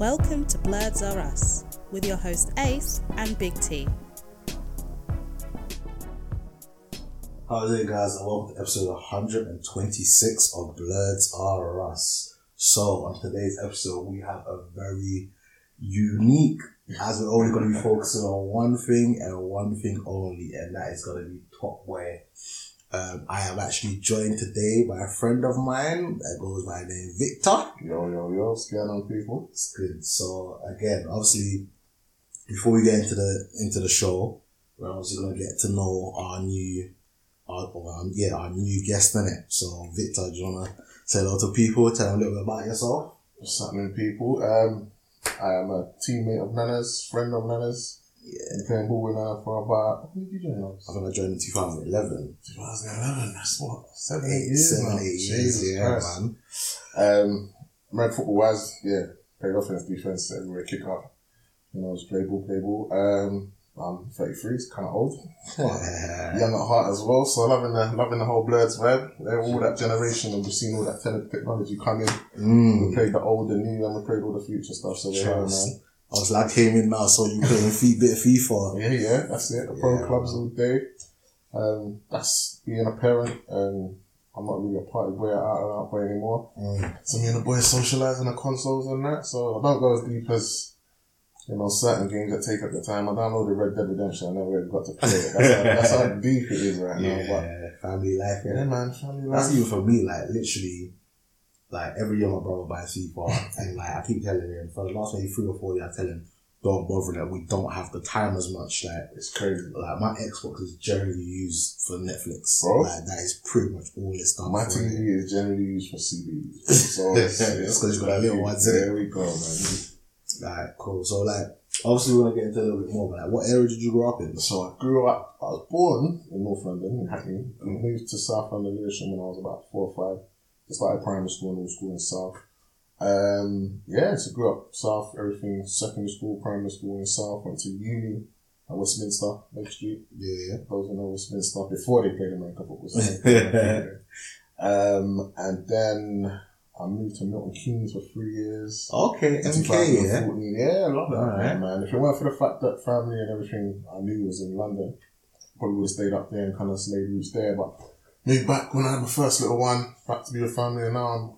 Welcome to Blurs Are Us with your host Ace and Big T. How's it, guys? And welcome to episode 126 of Bloods Are Us. So, on today's episode, we have a very unique, as we're only going to be focusing on one thing and one thing only, and that is going to be Top Boy. Um, I am actually joined today by a friend of mine that goes by the name Victor. Yo, yo, yo, what's going on, people? It's good. So again, obviously, before we get into the into the show, we're obviously gonna get to know our new, our um, yeah, our new guest in it. So Victor, do you wanna say hello to people? Tell them a little bit about yourself. What's happening, people? Um, I am a teammate of Nana's, friend of Nana's. Yeah, playing ball with her for about, when did you join us? I think I joined in 2011. 2011, that's what, seven, eight Eight, years seven, eight years. Jesus Yeah, Christ. man. Um, man, football wise, yeah, played offense, defense, everywhere, kick. You know, just play ball, play ball. Um, I'm 33, it's kind of old. Young at heart as well, so loving the loving the whole Bloods vibe. They're all that generation and we've seen all that technology come in. Mm. We played the old, the new, and we played all the future stuff. So we're here, Trust. man. Obviously, I came in now, so you playing feet bit of FIFA. Yeah, yeah, that's it. The pro Yeah, clubs man. all day. Um, that's being a parent, and I'm not really a party boy, out and out boy anymore. Mm. So me and the boys socialise on the consoles and that. So I don't go as deep as you know certain games that take up the time. I downloaded Red Dead Redemption. I never really got to play it. That's how, that's how deep it is right now. But Yeah, family life. yeah, man, family life. That's even for me, like literally, like every year my brother buys FIFA, and like I keep telling him for the last maybe three or four years, I tell him don't bother that we don't have the time as much. Like, It's crazy. like my Xbox is generally used for Netflix. Bro. Like that is pretty much all it's done. My. TV is generally used for CDs. So it's, That's 'cause you got a little one? There we go, man. Like cool. So like, obviously we want to get into a little bit more. But like, what area did you grow up in? So I grew up, I was born in North London, in Hackney. I moved to South London Lewisham when I was about four or five. Just started primary school and middle school in South. Um, yeah, so grew up South, everything, secondary school, primary school in South, went to uni at Westminster, Lake Street. Yeah, yeah. Those who know Westminster before they played American football. Um, and then I moved to Milton Keynes for three years. Okay, MK. Yeah. Yeah, I love that, Alright. man. If it weren't for the fact that family and everything I knew was in London, probably would have stayed up there and kind of slayed roots there. But moved back when I had my first little one, back to be with family, and now I'm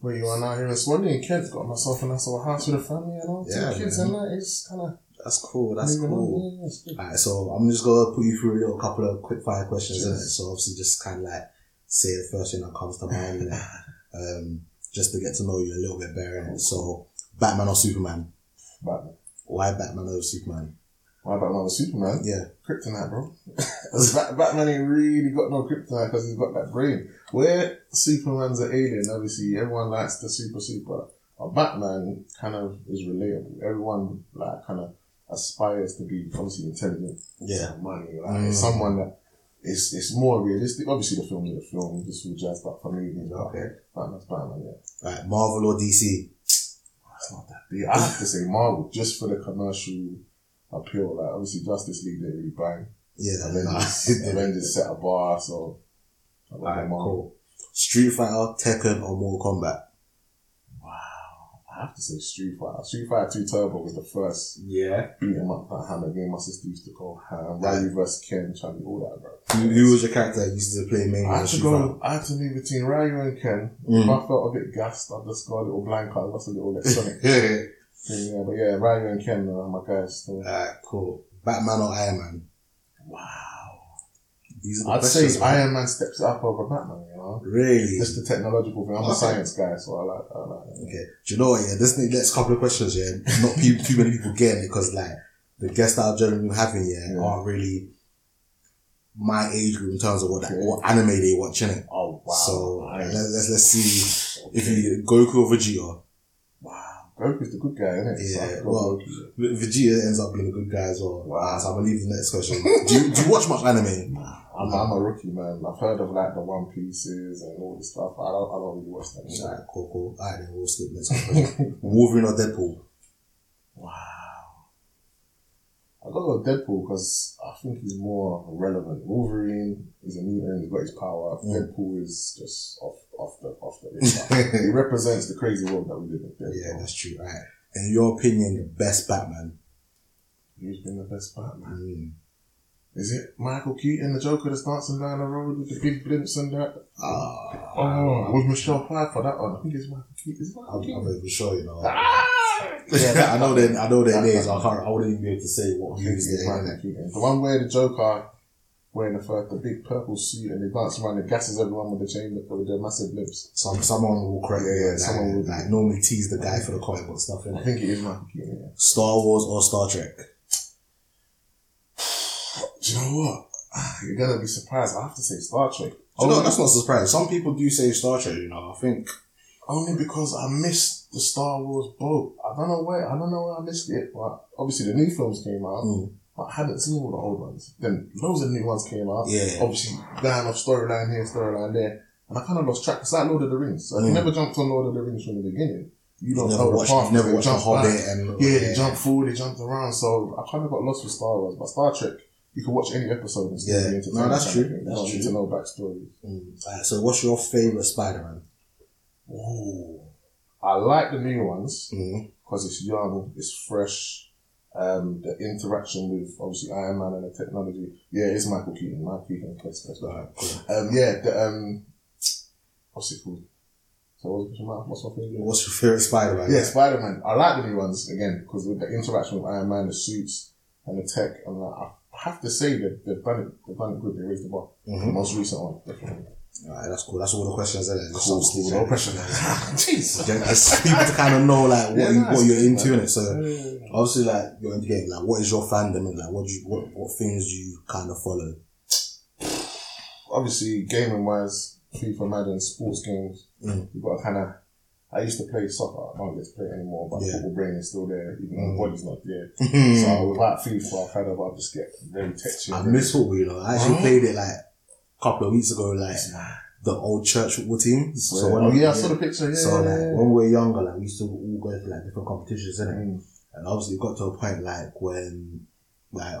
where you are now here in Swanley in Kent. Got myself a nice little house with a family and all, two Yeah, kids man. and that. It's kind of That's cool. That's cool. Yeah. Alright, so I'm just gonna put you through a little couple of quick fire questions? So obviously just kind of like say the first thing that comes to mind, um, just to get to know you a little bit better. So Batman or Superman? Batman. Why Batman over Superman? Why Batman was Superman? Yeah, Kryptonite, bro. Bat- Batman ain't really got no kryptonite because he's got that brain. Where Superman's an alien, obviously everyone likes the super super. But Batman kind of is relatable. Everyone like kind of aspires to be obviously intelligent, yeah. money, like Mm. someone that is it's more realistic. Obviously the film are the film, just all jazzed but for movies. but Okay. Batman's Batman, yeah. Right, Marvel or DC? It's not that big. I have to say Marvel just for the commercial appeal. Like obviously Justice League didn't really bang. Yeah, Avengers, nah. Avengers set a bar, so I love Alright, cool. Street Fighter, Tekken, or Mortal Kombat? Wow, I have to say Street Fighter. Street Fighter 2 Turbo was the first Yeah. beat 'em up that hammer game. My sister used to go ham. Ryu vs. Ken, Charlie, all that, bro. Who, who was your character that used to play mainly I had to go, I had to move between Ryu and Ken. Mm. If I felt a bit gassed, I'd just go a little blank out, that's a little electronic yeah. But yeah, Ryu and Ken are my guys. So. Alright, cool. Batman or Iron Man? Wow. These are the I'd say man. Iron Man steps up over Batman, you know? Really? Just the technological thing. I'm Okay. a science guy, so I like, I like that. Okay. Do you know what? Yeah, this next couple of questions, yeah, not too, too many people getting it because like the guests that I've generally been having, yeah, Yeah. are really my age group in terms of what Okay. what anime they watch in it. Oh, wow. So Nice. let's, let's let's see if Okay. you Goku or Vegeta. Goku's the good guy, isn't it? Yeah, So I could go well-. Vegeta ends up being a good guy as well. Wow. So I'm gonna leave the next question. do you do you watch much anime? I'm, I'm a rookie, man. I've heard of like the One Pieces and all this stuff. I don't, I don't really watch them. Alright, cool, cool. Alright, then we'll skip next question. Wolverine or Deadpool? Wow. I go Deadpool because I think he's more relevant. Wolverine is a mutant, he's got his power. Mm. Deadpool is just off off the off the list. he represents the crazy world that we live in. Deadpool. Yeah, that's true. Right. in your opinion, the best Batman? Who's been the best Batman? Mm. Is it Michael Keaton, the Joker that's dancing down the road with the big blimps and that? Ah, Oh, with Michelle Pfeiffer, that one. I think it's Michael Keaton. Is it Michael I'm? I'm even sure, you know. Ah! Yeah, I know their, I know their That- names. I can't. I wouldn't even be able to say what I think movies it's they're Michael in. The one where the Joker wearing the first, the big purple suit and they dance around and gasses everyone with the chain with the massive lips. Some someone will correct Yeah, yeah, someone will. like normally tease the guy for the comic book stuff. I think it is Keaton. Yeah. Star Wars or Star Trek? Do you know what? You're gonna be surprised. I have to say Star Trek. Oh no, that's not a surprise. Some people do say Star Trek. You know, I think Only because I missed the Star Wars boat. I don't know where. I don't know where I missed it. But obviously the new films came out. Mm. But I hadn't seen all the old ones. Then loads of new ones came out. Yeah. Obviously, going off storyline here, storyline there. And I kind of lost track. It's like Lord of the Rings. So if you Mm. never jumped on Lord of the Rings from the beginning, you you don't never know watched, the path. never They watched the Hobbit and Yeah, they jumped forward, they jumped around. So I kind of got lost with Star Wars. But Star Trek, you can watch any episode and still Yeah. be entertained. No, that's true. of. You That's need true. to know backstory. Mm. Alright, so, what's your favorite Spider-Man? Ooh. I like the new ones. Mm. because it's young, it's fresh. Um, the interaction with obviously Iron Man and the technology. Yeah, it's Michael Keaton. Michael Keaton. Alright, cool. Um, yeah, the um, what's it called? So what's what's my favorite? What's your favorite Spider-Man? Yeah, Spider Man. I like the new ones again because with the interaction with Iron Man, the suits and the tech, and like, I have to say that they've done it. They've done it good. They raised the bar. The Mhm. most recent one, definitely. Alright, that's cool. That's all the questions. Isn't it? Just Cool, cool. No pressure. Jeez. Just people to kind of know like what Yeah, you, what you're into in it. So obviously, like you're into game. Like, what is your fandom and like what do you what what things do you kind of follow? obviously gaming wise, FIFA, Madden, sports games, Mm. you got to kind of. I used to play soccer. I don't get to play it anymore, but Yeah. football brain is still there, even though Mm. my body's not there. So without FIFA, I kind of I just get very touchy. I miss football. You know, I actually Oh. played it like couple of weeks ago. Like the old church football team. So when oh we- yeah, I saw the picture. Yeah, So yeah, like when we were younger, like we used to all go to like different competitions, innit? Mm. And obviously it got to a point like when like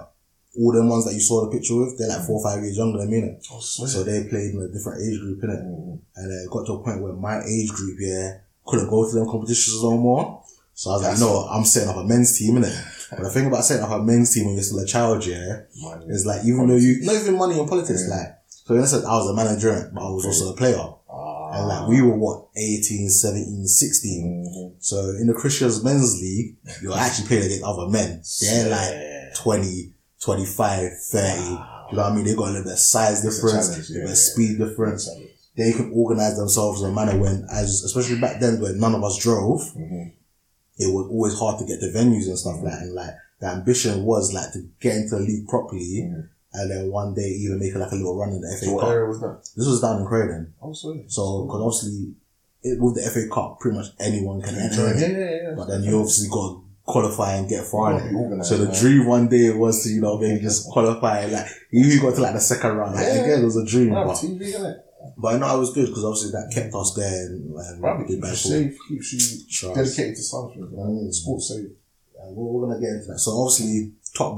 all them ones that you saw the picture with, they're like four or five years younger than me, innit? Oh. So they played in a different age group, innit? Mm. And uh, it got to a point where my age group, yeah, couldn't go to them competitions no more. So I was like, no, I'm setting up a men's team, innit? But the thing about setting up a men's team when you're still a child, yeah, Man, is like even though you not even money on politics, Yeah. like so in a sense I was a manager, but I was also a player. ah, And like we were what 18, 17, 16. Mhm. So in the Christians men's league, you're actually playing against other men. They're like 20, 25, 30. You know what I mean? They got a little bit of size a difference, a little yeah, bit of yeah. speed difference. They can organize themselves in a manner when, as especially back then when none of us drove, Mhm. it was always hard to get the venues and stuff like that. And like the ambition was like to get into the league properly, Mhm. And then one day even make like a little run in the FA So what Cup. area was that? This was down in Croydon, Oh, sorry. so because obviously it, with the FA Cup, pretty much anyone can enter. yeah, it. yeah, yeah. But then you obviously got to qualify and get far in Gotta it. be organised, So the dream one day was to, you know, maybe just qualify. Like, you got to like the second round. Like, Yeah. again, it was a dream. Wow, But, TV, but I know it was good because obviously that kept us there and, and Probably keeps safe, keeps you Trust. dedicated to something. Mm. Sports safe. And we're, we're gonna get into that. So obviously, Top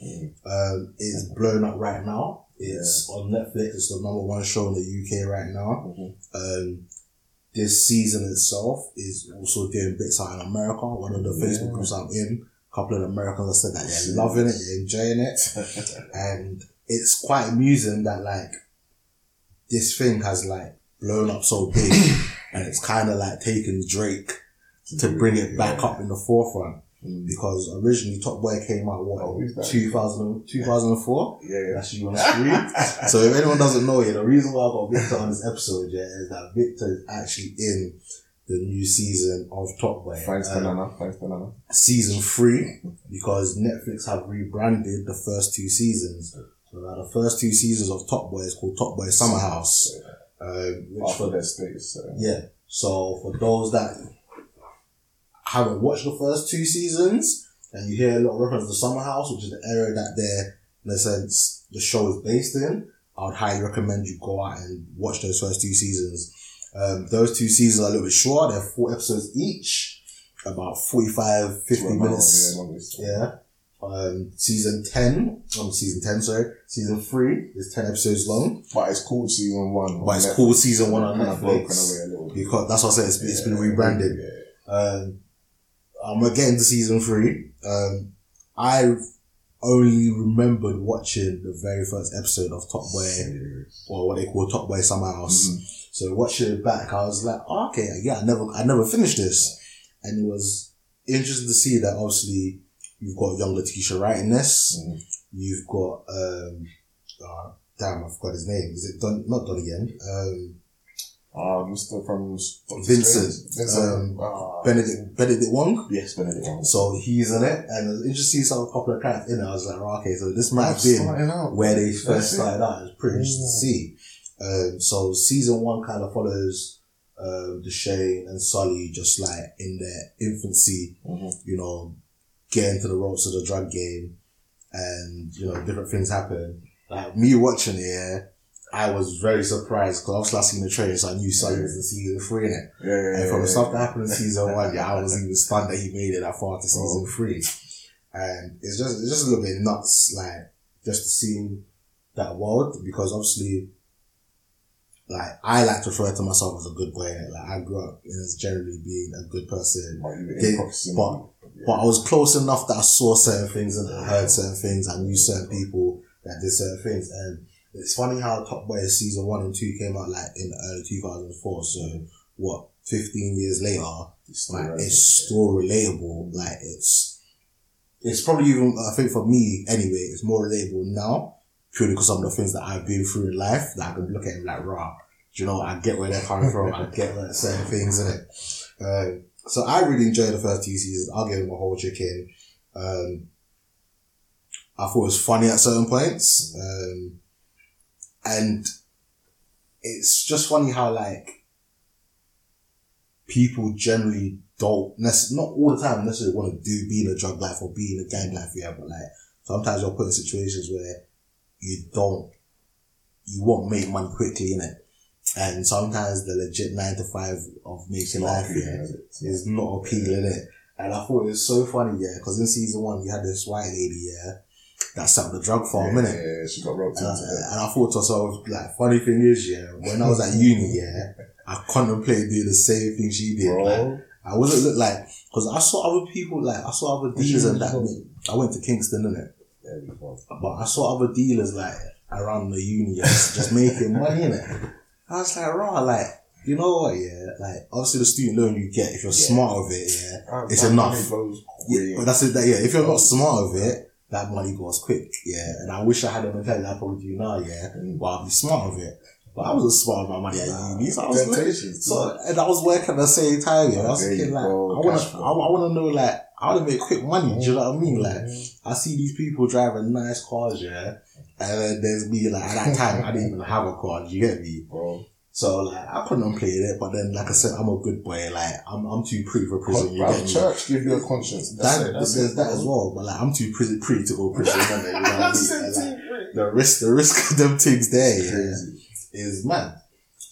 Boy um, is blowing up right now. It's on Netflix. It's the number one show in the UK right now. Mhm. Um, this season itself is also doing bits out in America. One of the Facebook Yeah. groups I'm in, a couple of Americans have said that they're loving it, they're enjoying it, and it's quite amusing that like this thing has like blown up so big, and it's kind of like taken Drake to bring it back up in the forefront Mm. because originally Top Boy came out what Oh, 2000, 2004 Yeah, yeah. that's you on the screen so if anyone doesn't know yeah the reason why I got Victor on this episode yeah is that Victor is actually in the new season of Top Boy Thanks to Um, Nana. Thanks to Nana. season three because Netflix have rebranded the first two seasons so now the first two seasons of Top Boy is called Top Boy Summer House um, which After for their status. So. yeah. So for those that haven't watched the first two seasons and you hear a lot of reference to Summer House, which is the area that they're in a sense the show is based in, I would highly recommend you go out and watch those first two seasons. Um, those two seasons are a little bit short. They're four episodes each, about 45, 50 Well, minutes. Yeah. Yeah. Um, season 10, um, season 10, sorry. Season 3 is 10 episodes long. But it's called season one. But it's Netflix. called season one on Kind of Netflix. away a little bit. Because that's what I said, it's, it's been rebranded. Yeah. Um, I'm gonna get into season three. Um, I only remembered watching the very first episode of Top Boy, Serious. or what they call Top Boy Summer House. Mhm. So watching it back, I was like, oh, okay, yeah, I never, I never finished this, and it was interesting to see that obviously you've got young Letitia Wright in this, Mhm. you've got um, uh, damn, I forgot his name. Is it Don? Not Don again. Um, Ah, Mr. from Vincent. Vincent. Um, ah, Benedict Benedict Wong. Yes, Benedict Wong. So he's in it, and it's interesting to see some popular characters in it. I was like, oh, okay, so this might have been where they That's first it. started out. It's pretty interesting to Mm. see. Um, so season one kind of follows um, Dushane and Sully just like in their infancy, Mhm. you know, get into the ropes of the drug game, and you know different things happen. Like me watching it, yeah, I was very surprised because obviously I seen the trailer, so I knew Sully was in season three in it. Yeah, yeah, yeah. And from the yeah. stuff that happened in season one, yeah, I was even stunned that he made it that far to season Oh. three. And it's just it's just a little bit nuts, like just to see that world because obviously like I like to refer to myself as a good boy. Like I grew up as generally being a good person. Like, you were in but- But I was close enough that I saw certain things and I heard certain things. I knew certain people that did certain things. And it's funny how Top Boy season one and two came out like in early 2004. So what, 15 years later, It's still like relevant. it's still relatable. Like it's, it's probably even, I think for me anyway, it's more relatable now purely because some of the things that I've been through in life that I can look at and like, raw. Do you know, I get where they're coming from. I get like certain things in it. Um, so I really enjoyed the first two seasons. I'll give them a whole chicken. Um, I thought it was funny at certain points. Um, and it's just funny how like people generally don't necessarily, not all the time necessarily want to do be in a drug life or be in a gang life, yeah, but like sometimes you're put in situations where you don't, you won't make money quickly in it. And sometimes the legit nine to five of making life, yeah, is not appealing it. And I thought it was so funny, yeah, because in season one you had this white lady, yeah, that set up the drug farm, yeah, innit? yeah, she got roped And I, into it. and I thought to myself, like, funny thing is, yeah, when I was at uni, yeah, I contemplated doing the same thing she did. Like, I wasn't look like, because I saw other people, like, I saw other dealers and that. I went to Kingston, innit? we. But I saw other dealers, like, around the uni, just, just making money, innit? I was like, raw, like, you know what, yeah, like, obviously the student loan you get, if you're Yeah. smart with it, yeah, Ah, It's enough. yeah, but that's it. That, yeah, if you're not smart with it, that money goes quick. Yeah, and I wish I had a mentality I probably do now. Yeah, Mm. but I'll be smart with it. But I wasn't smart with my money at uni, so I was Temptations, so and I was working at the same time. Yeah, I was thinking like, go, I wanna I, want to know like, I want to make quick money. Do you know what I mean? Like, Mhm. I see these people driving nice cars, yeah, and then there's me like at that time I didn't even have a car. Do you get me? Bro, So like I contemplated it, but then like I said, I'm a good boy. Like I'm, I'm too pretty for prison. You get me? church give you a conscience. That's That, it. That's there's it, that as well, but like I'm too pretty, pretty to go prison. You know what I mean? Like, the risk, the risk of them things there yeah, is mad.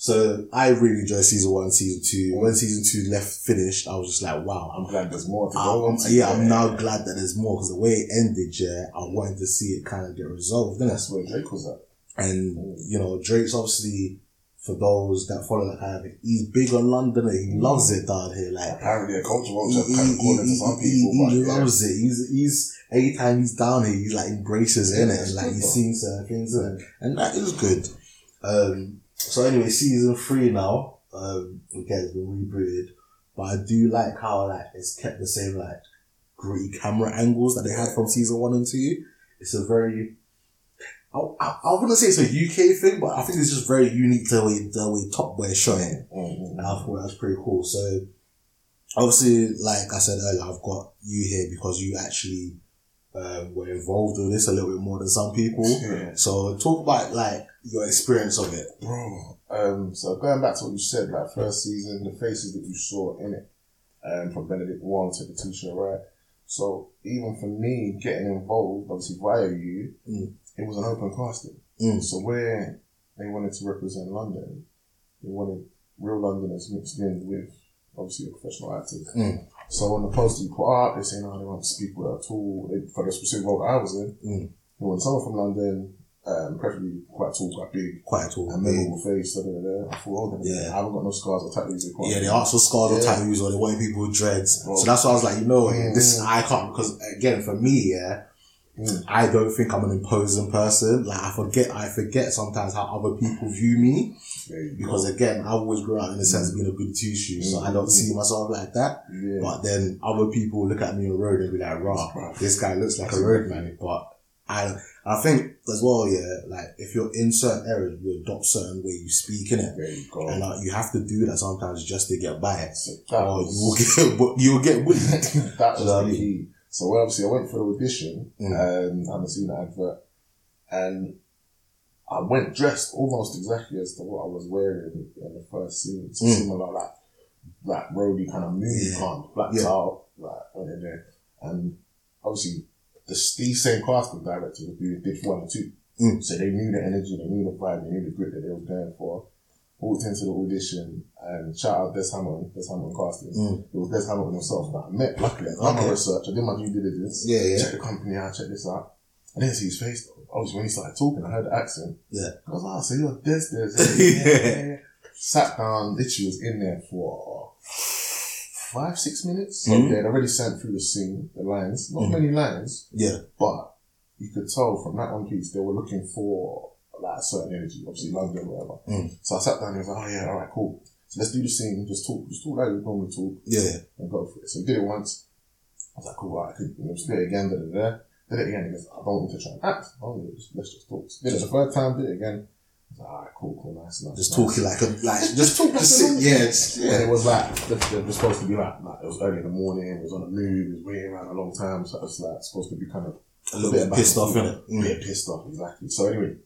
So I really enjoyed season one, season two. When season two left finished, I was just like, wow. I'm glad there's more to go I'm- on. yeah, I'm now glad that there's more because the way it ended, yeah, I wanted to see it kind of get resolved. Innit? That's where Drake was at. And you know, Drake's obviously for those that follow that kind of thing, he's big on London. He loves it down here. Like Apparently a culture he, vulture he, kind of calling he, to some people. he yeah. loves it. He's he's anytime he's down here, he like embraces it, Yeah, and like he's seeing certain things, innit? and that is good. Um, so anyway, season three now. Um, again, it's been rebooted, but I do like how like it's kept the same like gritty camera angles that they had from season one and two. It's a very I, I, I wouldn't say it's a UK thing, but I think it's just very unique to the way the way Top Boy shot it. Mhm. And I thought that was pretty cool. So obviously, like I said earlier, I've got you here because you actually um, were involved in this a little bit more than some people. Yeah. So talk about like your experience of it. Bro, um, so going back to what you said, like first season, the faces that you saw in it, um, from Benedict Wong to the Letitia Wright. So even for me getting involved, obviously via you, Mm. It was an open casting. Mm. So where they wanted to represent London, they wanted real Londoners mixed in with obviously a professional actor. Mm. So on the poster you put up, they say no, they want to speak with at all. They, for the specific role I was in, Mm. they want someone from London, Um, preferably quite tall, quite big, Quite tall. and memorable face. Da, da, da. I thought, oh, Yeah. I haven't got no scars or tattoos. they Yeah, they ask for scars or tattoos or they want people with dreads. Bro. So that's why I was like, you know, Mm. this I can't because again for me, yeah. I don't think I'm an imposing person. Like I forget, I forget sometimes how other people view me because again, I've always grown up in the sense of being a good two shoes, so I don't see myself like that. yeah. But then other people look at me on the road and be like, "Rah, this guy looks like a roadman." But I, I think as well, yeah, like if you're in certain areas, you adopt certain way you speak in it, there you go. and uh, you have to do that sometimes just to get by it. So or you will get, you will get bullied. that was You know what I the mean? key. So obviously I went for the audition Mm. and I haven't seen the advert and I went dressed almost exactly as to what I was wearing in the first scene. So Mm. similar like that roadie kind of movie Yeah. con, black Yeah. like went in there. And obviously the these same casting directors were doing did one and two. Mm. So they knew the energy, they knew the vibe, they knew the grit that they were going for. Walked into the audition and shout out Des Hamilton, Des Hamilton casting. Mm. It was Des Hamilton himself that I met. Luckily, I did my Okay. research, I did my due diligence, Yeah, yeah. checked the company out, checked this out. I didn't see his face though. Obviously, when he started talking, I heard the accent. Yeah. I was like, oh, so you're Des Des. Yeah. Sat down, literally was in there for five, six minutes. So Mhm. they'd already sent through the scene, the lines. Not Mhm. many lines, Yeah, but you could tell from that one piece they were looking for like a certain energy, obviously London, whatever. Mm. So I sat down and was like, oh yeah, alright, cool. So let's do the scene, just talk, just talk like we normally talk yeah, and go for it. So we did it once. I was like, cool, right, I could you know, just do it again, da da da. Did it again, he goes, I don't want to try and act. I don't want to let's just talk. Did it the third time, did it again. I was like, alright, cool, cool, nice, nice. just nice. talking like a like just talk like just sit, yeah, just, And yeah, it was like, it was supposed to be like, like, it was early in the morning, it was on the move, it was waiting around a long time, so it was like supposed to be kind of a little bit back pissed off forth. in it. a bit pissed off, exactly. So anyway,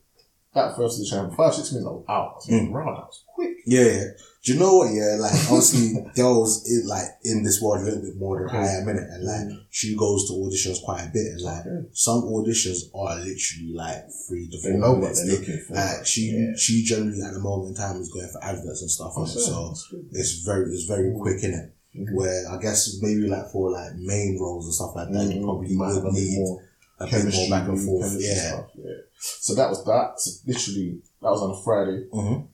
that first edition, five, six minutes, I was out. I was that was quick. Yeah, yeah. Do you know what? Yeah, like obviously girls in like in this world a little bit more than I am in it, and like she goes to auditions quite a bit, and like Okay. some auditions are literally like three to They four know what they're looking for. Like she, Yeah. she generally at the moment in time is going for adverts and stuff, it, That's so it's very, it's very quick in it. Mhm. Where I guess maybe like for like main roles and stuff like that, you Mhm. probably You might would need more a bit more back and forth. chemistry Yeah. yeah. So that was that. So literally, that was on a Friday. Mhm.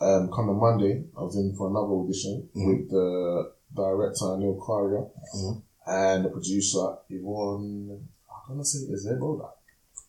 Um, come on Monday, I was in for another audition Mhm. with the director Aneil Karia Mhm. and the producer Yvonne. I'm gonna say. Like,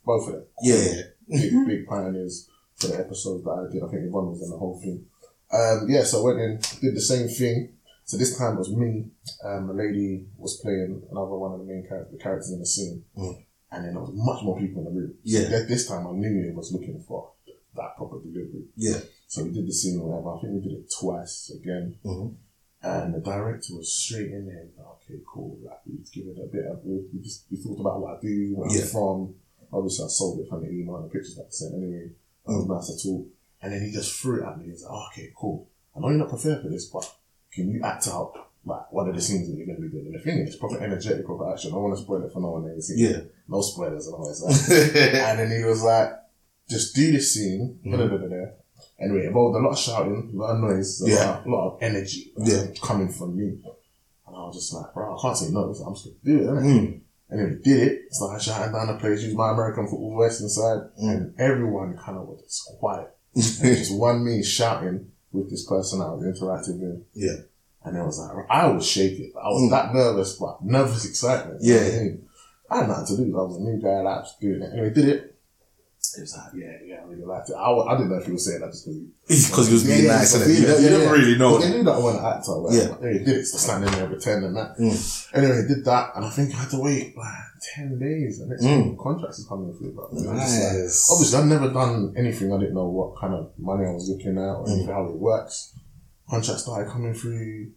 both of them. Yeah. Big, big pioneers for the episodes that I did. I think Yvonne was in the whole thing. Um, yeah, so I went in, did the same thing. So this time it was me, and the lady was playing another one of the main character, the characters in the scene. Mm. And then there was much more people in the room. Yeah. So this time I knew it was looking for that proper delivery. Yeah. So we did the scene or whatever. I think we did it twice again. Mhm. And the director was straight in there. like, Okay, cool. Like we give it a bit of we, we just we thought about what I do, where Yeah. I'm from. Obviously, I sold it from the email and the pictures that I sent anyway. That was nice at all. And then he just threw it at me. He's like, oh, okay, cool. I know you're not prepared for this, but can you act out like one of the scenes that you're going to be doing? And the thing is, proper energetic, proper action. I don't want to spoil it for no one that seen Yeah. No spoilers and all stuff. and then he was like, just do this scene. Mhm. da-da-da-da-da. Anyway, involved a lot of shouting, a lot of noise, a, Yeah. lot, of, a lot of energy uh, Yeah. coming from me. And I was just like, bro, I can't say no. so I'm just going to do it. Mm. Anyway, did it. So i started shouting down the place, used my American football voice inside, Mm. and everyone kind of was just quiet. and just one me shouting with this person I was interacting with. Yeah. And it was like, I was shaking. I was Mm. that nervous, but nervous excitement. Yeah. I mean? I had nothing to do. I was a new guy that was doing it. Anyway, did it. It was like, yeah, yeah, I really liked it. I, I didn't know if he was saying that just because he he was being Yeah, yeah, nice, it's? You, don't- you yeah, never yeah. really know. But they knew that I want to act or whatever. Yeah. Anyway, did it. So standing there pretending that. Mm. Anyway, did that, and I think I had to wait like 10 days. And next Mm. contracts is coming through, bro. And like, Nice. Obviously, I've never done anything. I didn't know what kind of money I was looking at or Mm. anything, how it works. Contracts started coming through.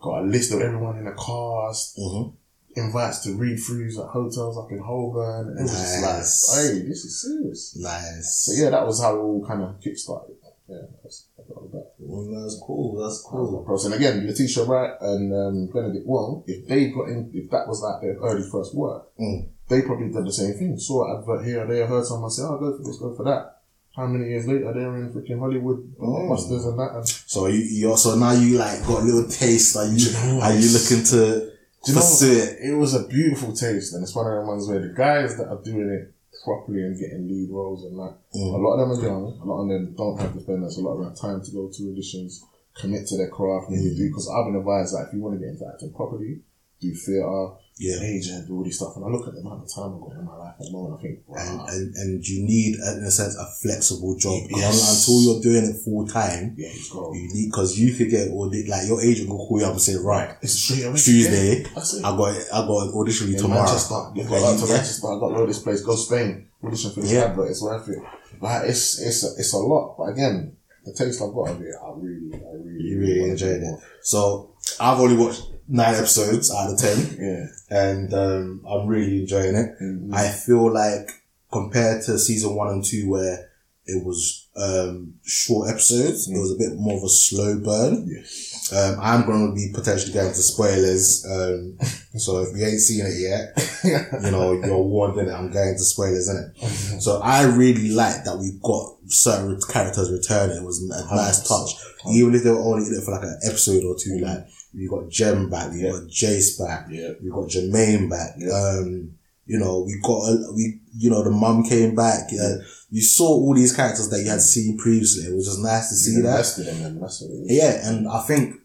Got a list of everyone in the cast. Mhm. Invites to read throughs at hotels up in Holborn. And it was Nice. just like, hey, this is serious. Nice. So yeah, that was how it all kind of kick-started. Yeah, that's, that's that. Well, that's cool. That's cool. And again, Letitia Wright and um, Benedict Wong, if they got in, if that was like their early first work, Mm. they probably did the same thing. Saw an advert here there, heard someone say, "Oh, go for this, go for that." How many years later they're in freaking Hollywood blockbusters and that? And So you, you also now you like got a little taste. Are you you know are you looking to Do you know it? it was a beautiful taste, and it's one of the ones where the guys that are doing it, properly and getting lead roles and that. Mm. A lot of them are young. A lot of them don't have dependents. A lot of them have time to go to auditions, commit to their craft, maybe Mm. do. Because I've been advised that if you want to get into acting properly, do theatre, Yeah. agent, all this stuff. And I look at the amount of time I've got in my life at the moment. I think, And, wow, and and you need, in a sense, a flexible job. Yes. Until you're doing it full time, yeah, you need because you could get audit like your agent will call you up and say, right, It's straight. Tuesday, Yeah. I got I got an audition you in tomorrow. Manchester. You've got Yeah, out to yeah. Manchester. I got to this place. Go Spain. Audition for this Yeah. advert. It's worth it. Like it's it's a, it's a lot. But again, the taste I've got of it, I really, I really, You really enjoyed it. more. So I've only watched nine episodes out of ten, Yeah. and um, I'm really enjoying it. Mhm. I feel like compared to season one and two, where it was um, short episodes, it was a bit more of a slow burn. Yeah. Um, I'm going to be potentially going to spoilers. Um, so if you ain't seen it yet, you know, you're warned in it. I'm going to spoilers in it. So I really like that we got certain characters returning. It was a nice touch. Even if they were only in it for like an episode or two, like we got Jem back, we Yeah. got Jace back, Yeah. we got Jermaine back. Yeah. Um, you know, we got a, we, you know, the mum came back. Uh, you saw all these characters that you had seen previously. It was just nice to see You that. invested in. That's what it is. Yeah, and I think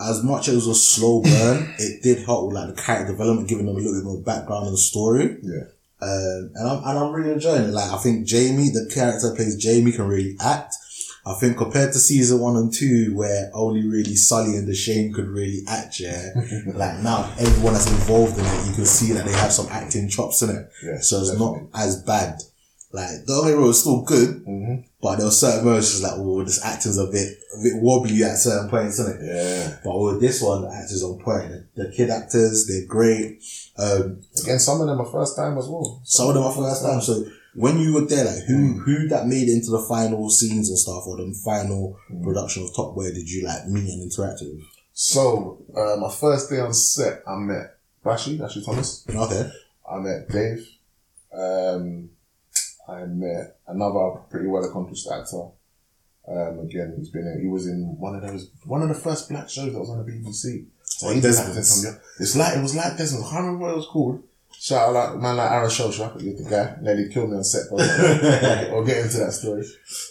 as much as it was a slow burn, it did help with like the character development, giving them a little bit more background the story. Yeah. Um, and I'm and I'm really enjoying it. Like I think Jamie, the character that plays Jamie, can really act. I think compared to season one and two, where only really Sully and Dushane could really act, yeah. like now, everyone that's involved in it, you can see that they have some acting chops in it. Yeah, so it's definitely. not as bad. Like the only role is still good, Mhm. but there were certain moments just like, oh, this acting's a bit a bit wobbly at certain points, isn't it? Yeah. But with this one, the actors on point. The, kid actors, they're great. Um, Again, some of them are first time as well. some of them are first time. So when you were there, like who who that made into the final scenes and stuff, or the final production of Top Boy, did you like meet and interact with? So, uh, my first day on set, I met Bashy, Bashy Thomas. Okay. I met Dave. Um, I met another pretty well accomplished actor. Um, again, he's been in, he was in one of those one of the first black shows that was on the BBC. So he Desmond's. acted from the- It's like it was like Desmond. I can't remember what it was called. Shout out like man like Aaron Shosha, the guy nearly killed me on set. But we'll get into that story.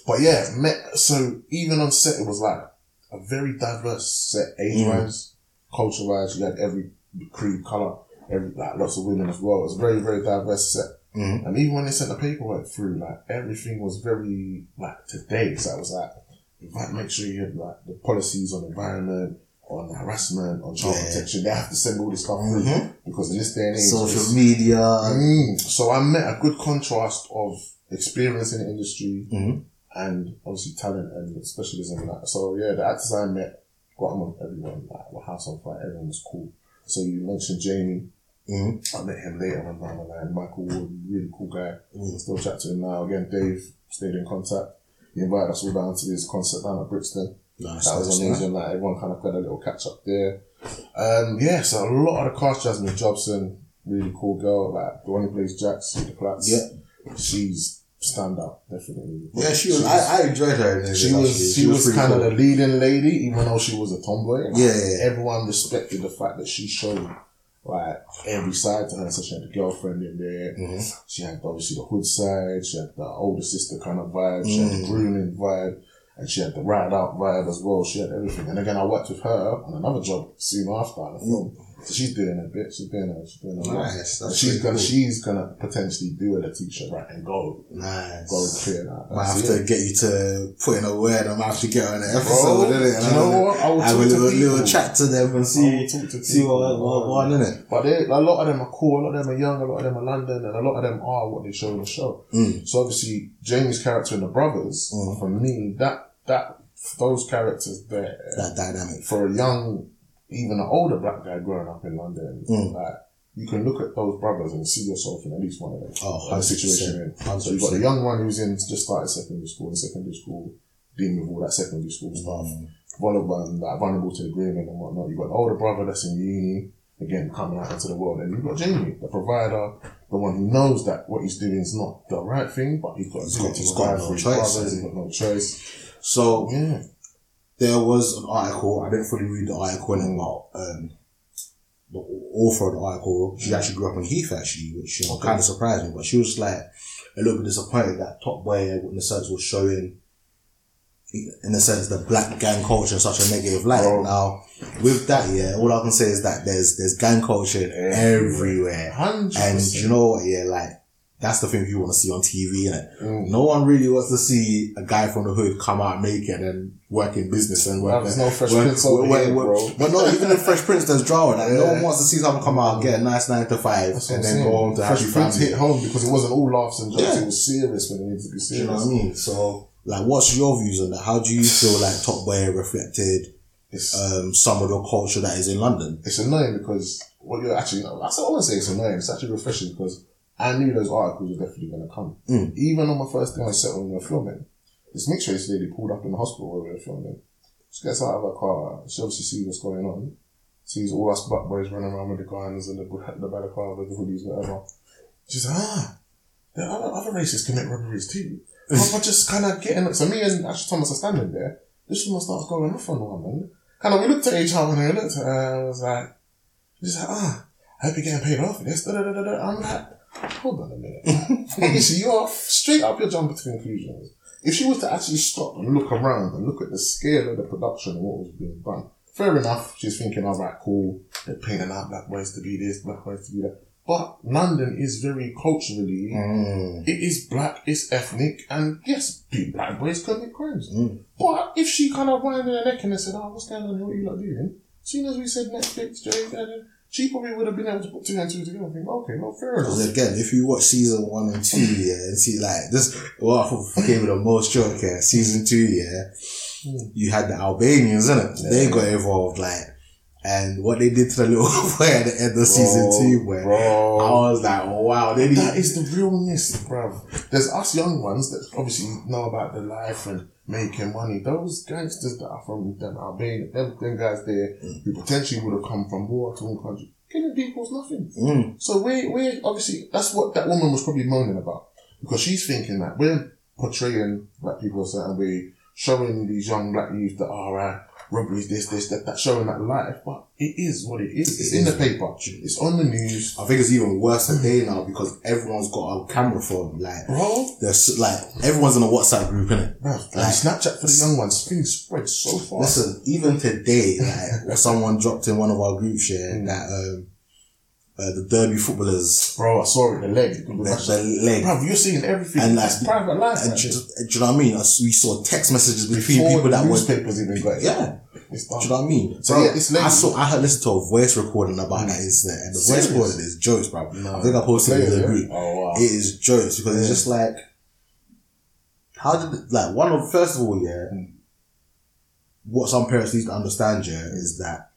But yeah, met so even on set it was like a very diverse set age wise, culture wise. You had every creed, color, every like lots of women as well. It was a very very diverse set. Mhm. And even when they sent the paperwork through, like everything was very like today. So I was like, make sure you have like the policies on environment, on harassment, on child Yeah. protection. They have to send all this stuff through Mhm. because in this day and age, Social media. Mm. So I met a good contrast of experience in the industry Mhm. and obviously talent and specialism and that. So yeah, the actors I met got on with everyone, like were house on fire, everyone was cool. So you mentioned Jamie. Mhm. I met him later on down the line. Michael Ward, really cool guy. Mm. Still chat to him now. Again, Dave stayed in contact. He invited us all down to his concert down at Brixton. Nice, That was nice, amazing. Like everyone kind of got a little catch up there. Um, yeah, so a lot of the cast, Jasmine Jobson, really cool girl. Like the one who plays Jax, the Platts. Yeah. she's stand up definitely. Yeah, she was. I, I enjoyed her. In this, She was she, was, pretty kind of the leading lady, even though she was a tomboy. Like, Yeah, yeah. Everyone respected the fact that she showed like every side to her. So she had the girlfriend in there. Mhm. She had obviously the hood side. She had the older sister kind of vibe. She had Mm. the grooming vibe. And she had the ride out vibe as well. She had everything. And again, I worked with her on another job soon after the film. So she's doing a bit. She's doing a, she's doing a lot. Nice, And she's gonna, cool. she's gonna potentially do it a teacher right and go, Nice. go clear that. Might have it. to get you to put in a word. I might have to get her on an Bro, episode, innit? do you And know a- what? I will Have a little, little chat to them and I see talk to see what what what in it. But they, a lot of them are cool. A lot of them are young. A lot of them are London, and a lot of them are what they show in the show. Mm. So obviously, Jamie's character in the brothers, Mm. for me, that that those characters there That dynamic. for a young, even an older black guy growing up in London, Mm. like you can look at those brothers and see yourself in at least one of them. Oh, the situation in. So you've got the young one who's in just started secondary school, in secondary school, dealing with all that secondary school stuff Mm. vulnerable, like, vulnerable to the grooming and whatnot. You've got the older brother that's in uni, again, coming out into the world. And you've got Jamie, the provider, the one who knows that what he's doing is not the right thing, but he's got He's got- to he's got no choice, brothers, has got no choice. So Yeah. there was an article. I didn't fully read the article in it, um, the author of the article, she actually grew up in Heath actually, which you know, kind of surprised me. But she was like a little bit disappointed that Top Boy, in the sense, was showing, in a sense, the black gang culture in such a negative light. Bro. Now, with that, yeah, all I can say is that there's there's gang culture everywhere, Hundred and percent. you know what? Yeah, like. That's the thing you want to see on TV, And Mm. No one really wants to see a guy from the hood come out naked and work in business and work. There's no Fresh work- Prince over work- here, work- bro. But no, even in Fresh Prince, there's drama. Like, no one wants to see someone come out, get a nice nine to five, That's and then saying. go home to Fresh Prince hit home because it wasn't all laughs and jokes. Yeah. It was serious when it needed to be serious. you know what I mean? So, like, what's your views on that? How do you feel like Top Boy reflected um, some of the culture that is in London? it's annoying because what you're actually, that's what I want to say. It's annoying. It's actually refreshing because I knew those articles were definitely going to come. Mm. Even on my first day on set when we were filming, this mixed race lady pulled up in the hospital where we were filming. She gets out of her car. She obviously sees what's going on. Sees all us black boys running around with the guns and the, the balaclava, the hoodies, whatever. She's like, ah, there are other, other races commit robberies too. but we're just kind of getting, so me and Ash Thomas are standing there. This woman starts going off on the woman. Kind of, we looked at each other and I looked at her and I was like, she's like, ah, I hope you're getting paid off for this. Da, da, da. I'm like, hold on a minute. Obviously, you're off, straight up, you're jumping to conclusions. If she was to actually stop and look around and look at the scale of the production and what was being done, fair enough, she's thinking, all right, cool, they're painting out black boys to be this, black boys to be that. But London is very culturally, Mm. it is black, it's ethnic, and yes, black boys commit crimes. Mm. But if she kind of winded her neck and said, oh, what's going on here, what are you lot doing? As soon as we said Netflix, Jay, she probably would have been able to put two and two together and think, okay, well, fair enough. Because again, if you watch season one and two, yeah, and see like this, well, I gave it the most joke here. Season two, yeah, Mm. you had the Albanians, innit? They got involved, like, and what they did to the little boy at the end of season two, where bro. I was like, wow, they That is the realness, bruv. There's us young ones that obviously know about the life and making money. Those gangsters that are from them Albania, them, them guys there who potentially would have come from war to torn country, killing people's nothing. Mm. So we we obviously that's what that woman was probably moaning about because she's thinking that we're portraying black people a certain way, showing these young black youth that are uh, robberies, this, this, that, that, showing that life. But it is what it is. It's It in the paper. It's on the news, I think it's even worse today now because everyone's got a camera phone. Like, bro. there's like everyone's in a WhatsApp group, innit? And Like- Snapchat for the young ones, things spread so fast. Listen, even today, like someone dropped in one of our group share that um, uh, the Derby footballers, Bro, I saw it, the leg. the, the leg, Bruv, you're seeing everything. And It's like- private life. and do, do you know what I mean? We saw text messages between Before people that were, newspapers even got it. yeah. It's Do you know what I mean? So, Bro, yeah, this lady- I saw, I heard listen to a voice recording about that incident, and the voice recording is jokes, bro. No. I think I posted it in the group. Oh, wow. It is jokes because it's just like, how did like one of first of all, yeah. Mm. What some parents need to understand, yeah, is that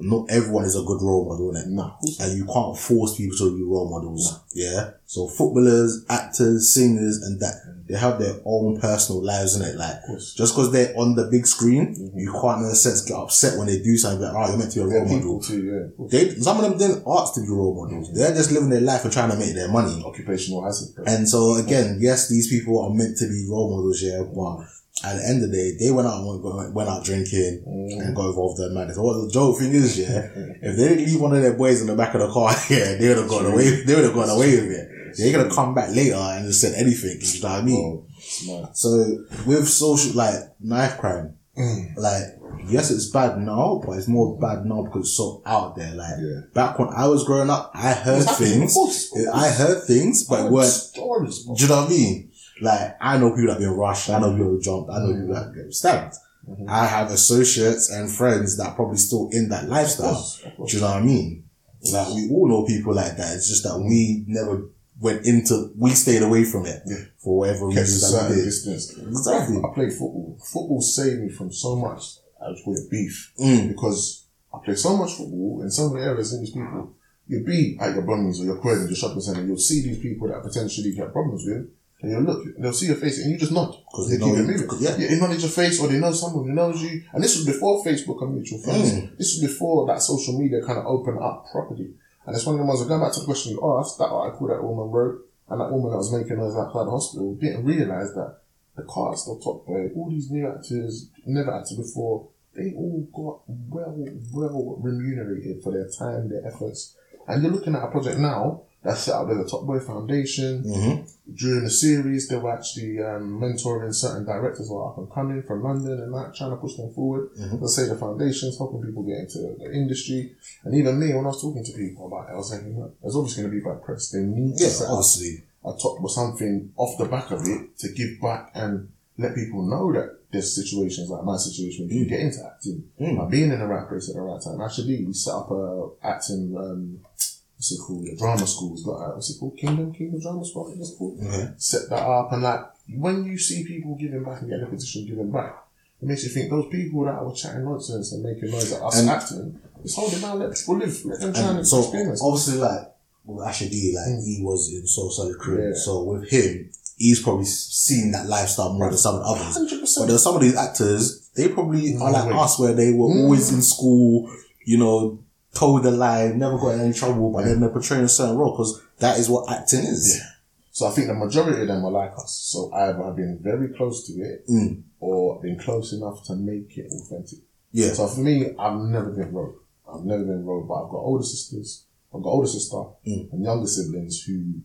not everyone is a good role model, innit? Nah. and you can't force people to be role models. Yeah. So footballers, actors, singers, and that they have their own personal lives in it. Like just because they're on the big screen, mm-hmm. you can't in a sense get upset when they do something. Like, oh, you're meant to be a role model. too, yeah. They some of them didn't ask to be role models. Mm-hmm. They're just living their life and trying to make their money. Occupational hazard. bro. And so again, yes, these people are meant to be role models, yeah, but mm-hmm. At the end of the day, they went out and went, went out drinking and got involved in madness. What the joke thing is, yeah, if they didn't leave one of their boys in the back of the car, yeah, they would have gone away. They would have gone away with it. They could have come back later and just said anything. You know what I mean? Mad. So with social like knife crime, Mm. like yes, it's bad now, but it's more bad now because it's so out there. Like Yeah. back when I was growing up, I heard things. I heard things, but weren't stories, do you know what I mean? Like, I know people that been rushed, I know people who jumped, I know people that get stabbed. Mm-hmm. I have associates and friends that are probably still in that lifestyle. course, of course. Do you know what I mean? Like, we all know people like that. It's just that we never went into, we stayed away from it Yeah. for whatever Kept reason that we did. distance. Exactly. I played football. Football saved me from so much, I would call it beef. Mm. Because I play so much football in so many areas in these people. You'll be at your Brummies or your Croydon, your shopping centre, you'll see these people that potentially have problems with, and you'll look, they'll see your face and you just nod. 'Cause they they keep know it you- moving. 'cause- yeah. You acknowledge your face or they know someone who knows you. And this was before Facebook and mutual friends. Mm. This was before that social media kind of opened up properly. And it's one of the ones, going back to the question you asked, that article that woman wrote, and that woman that was making noise outside the hospital didn't realise that the cast, the top boy, all these new actors, never acted before, they all got well, well remunerated for their time, their efforts. And you're looking at a project now set up with the Top Boy Foundation. Mm-hmm. During the series, they were actually um, mentoring certain directors who are up and coming from London and that, trying to push them forward. Mhm. Let's say the foundations, helping people get into the industry. And even me, when I was talking to people about it, I was saying, look, there's obviously going to be bad press. They need to Yeah, set up obviously. a top or something off the back of it to give back and let people know that there's situations like my situation you get into acting Mm. by being in the right place at the right time. Actually, we set up a acting um, what's it called? A drama school. It's got a, what's it called? Kingdom Kingdom Drama School. I think it's called. Okay. Set that up and like when you see people giving back and getting a position giving back. It makes you think those people that were chatting nonsense and making noise at us And- acting, it's holding down, let people live, let them try and so experience. obviously, like with Asher D, like Mm. he was in So Solid Crew. Yeah. So with him, he's probably seen that lifestyle more than some of the others. 100%. But there's some of these actors, they probably No are like way. us, where they were Mm. always in school, you know, told the line, never got in any trouble, but then they're portraying a certain role because that is what acting is. Yeah. So I think the majority of them are like us. So either I've been very close to it Mm. or been close enough to make it authentic. Yeah. So for me, I've never been rogue. I've never been rogue, but I've got older sisters. I've got older sister Mm. and younger siblings who,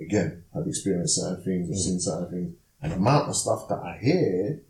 again, have experienced certain things, have Mm. seen certain things. And the amount of stuff that I hear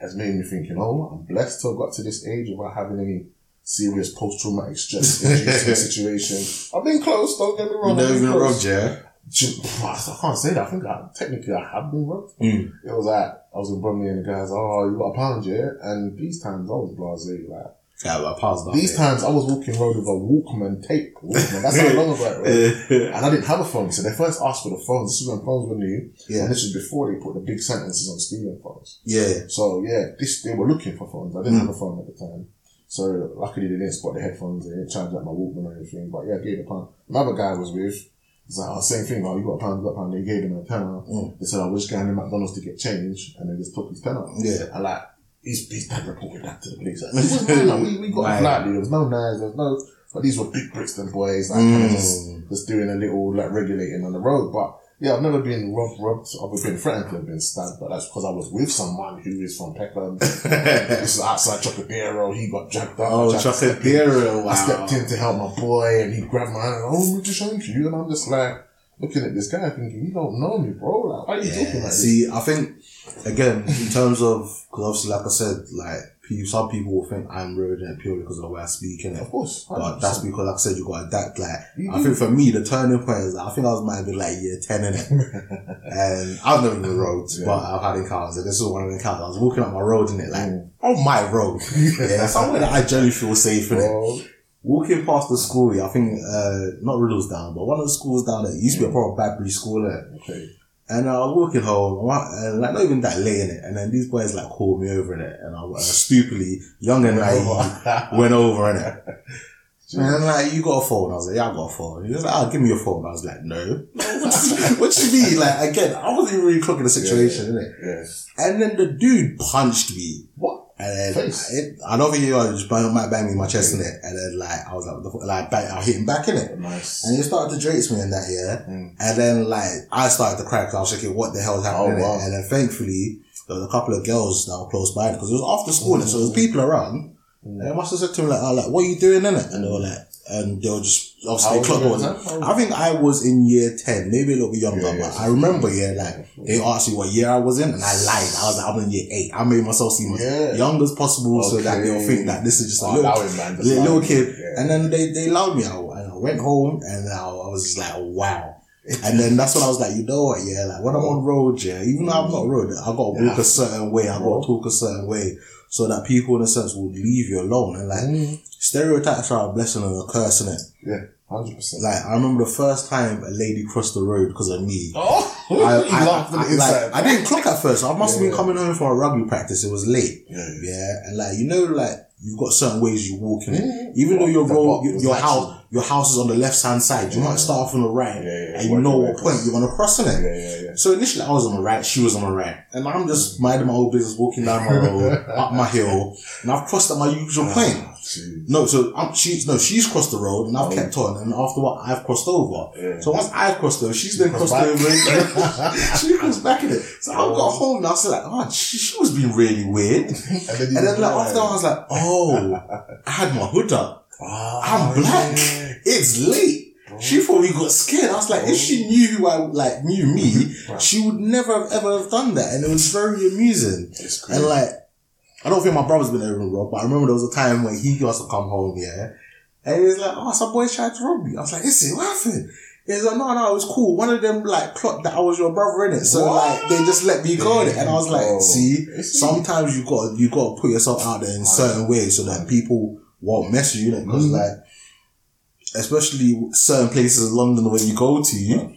has made me think, you know, I'm blessed to have got to this age without having any serious post-traumatic stress situation. I've been close, don't get me wrong. You've never been robbed, yeah? I can't say that. I think I, technically I have been robbed. Mm. It was like, I was in Bromley and the guys, oh, you got a pound, yeah? And these times I was blasé, like, Yeah, but pause that. these times I was walking around with a Walkman tape. Walkman, that's how long ago it was. And I didn't have a phone, so they first asked for the phones. This is when phones were new. Yeah. And this was before they put the big sentences on stealing phones. Yeah. So yeah, this they were looking for phones. I didn't have a phone at the time. So luckily they didn't spot the headphones, they didn't charge up my Walkman or anything. But yeah, I gave a pound. Another guy I was with, he's like, oh, same thing, oh, you got a pound, you got a pound. They gave him a pound. Mm. They said, oh, we're just going to McDonald's to get change, and they just took his tenner. Yeah. And like, his, his dad reported that to the police. Like, was minor. we, we got Right. it lightly. There was no knives, there was no, but these were big Brixton boys, like, kind of just, Mm. just doing a little, like, regulating on the road. But yeah, I've never been robbed, robbed. I've been threatened to have been stabbed, but that's because I was with someone who is from Peckham. this is outside Trocadero. He got dragged up. Oh, I tried to step in. Trocadero, wow. I stepped in to help my boy, and he grabbed my hand. And, oh, we just thank you. And I'm just like looking at this guy, thinking, you don't know me, bro. Like, why are you talking Yeah, like this? see, I think again in terms of because obviously, like I said, like some people will think I'm rodent purely because of the way I speak, innit? Of course, But that's because, like I said, you got to adapt. Like You I think for me, the turning point is I think I was might have been like year ten in it, and I've never been road, Yeah. but I've had encounters. And this is one of the encounters. I was walking up my road in it, like Mm. on my road, yeah, somewhere that I generally feel safe in it. Walking past the school, I think uh, not Riddlesdown, but one of the schools down there used to be a proper Badbury school there. okay. And I was walking home, and I- like not even that late in it. And then these boys like called me over in it, and I uh, stupidly, young and naive, went over in it. And then like, you got a phone? I was like, yeah, I got a phone. He was like, oh, give me your phone. I was like, no. what do you mean? Like again, I wasn't even really clocking the situation, innit? Yeah. And then the dude punched me. What? And then it, I he was just bang, might bang me in my chest in it. And then like I was like, what the fuck? like bang, I hit him back in it. Nice. And he started to drape me in that, year. Mm. And then like I started to cry because I was thinking, what the hell is happening? Oh, wow. And then thankfully there was a couple of girls that were close by because it was after school, and so there was people around. Mm. And I must have said to him like, oh, like, what are you doing in it? And they were like, and they were just obviously clock was. at the time? I think I was in year ten, maybe a little bit younger, Yeah, yeah, but so- I remember, yeah, like they asked me what year I was in, and I lied. I was like, I'm in year eight. I made myself seem as Yeah. young as possible so that they'll think that this is just a Oh, little, allowing, man, little, little kid. Yeah. And then they, they allowed me out, and I went home, and I, I was just like, wow. And then that's when I was like, you know what, yeah, like when I'm on road, yeah, even though I'm not road, I gotta walk Yeah. a certain way, I gotta talk a certain way, so that people in a sense will leave you alone. And like, Mm. stereotypes are a blessing and a curse, innit? Yeah, hundred percent. Like, I remember the first time a lady crossed the road because of me. Oh, I, I, laughed on I- inside. like, I didn't clock at first. I must have Yeah. been coming home from a rugby practice. It was late. yeah, yeah. Yeah. And like, you know, like, you've got certain ways you walk in it. Mhm. Even though your The road, box your, your house, your house is on the left hand side. You Yeah. might start off on the right. Yeah, And you know what point you're gonna cross in it. So initially I was on the right, she was on the right. And I'm just mm. minding my own business, walking down my road, up my hill, and I've crossed at my usual ah, point. Jeez. No, so I'm, she's no, she's crossed the road and I've Oh. kept on, and after what I've crossed over. So once I've crossed over, she's then crossed back. over. she comes back in it. So I got oh. home and I was like, oh, she, she was being really weird. And then, And then like after I was like, oh, I had my hood up. Ah, I'm black. yeah. It's late. She probably got scared. I was like, if she knew who I like knew me, Right. she would never have ever have done that, and it was very amusing. And like, I don't think my brother's been ever robbed, but I remember there was a time when he used to come home, yeah, and he was like, "Oh, some boy tried to rob me." I was like, "Listen, what happened?" He's like, "No, no, it was cool. One of them like plot that I was your brother in it, so What? like they just let me go in it." And I was like, Oh. "See, sometimes you got you got to put yourself out there in certain ways so that people won't mess with you, because Mhm. like." Especially certain places in London where you go to, you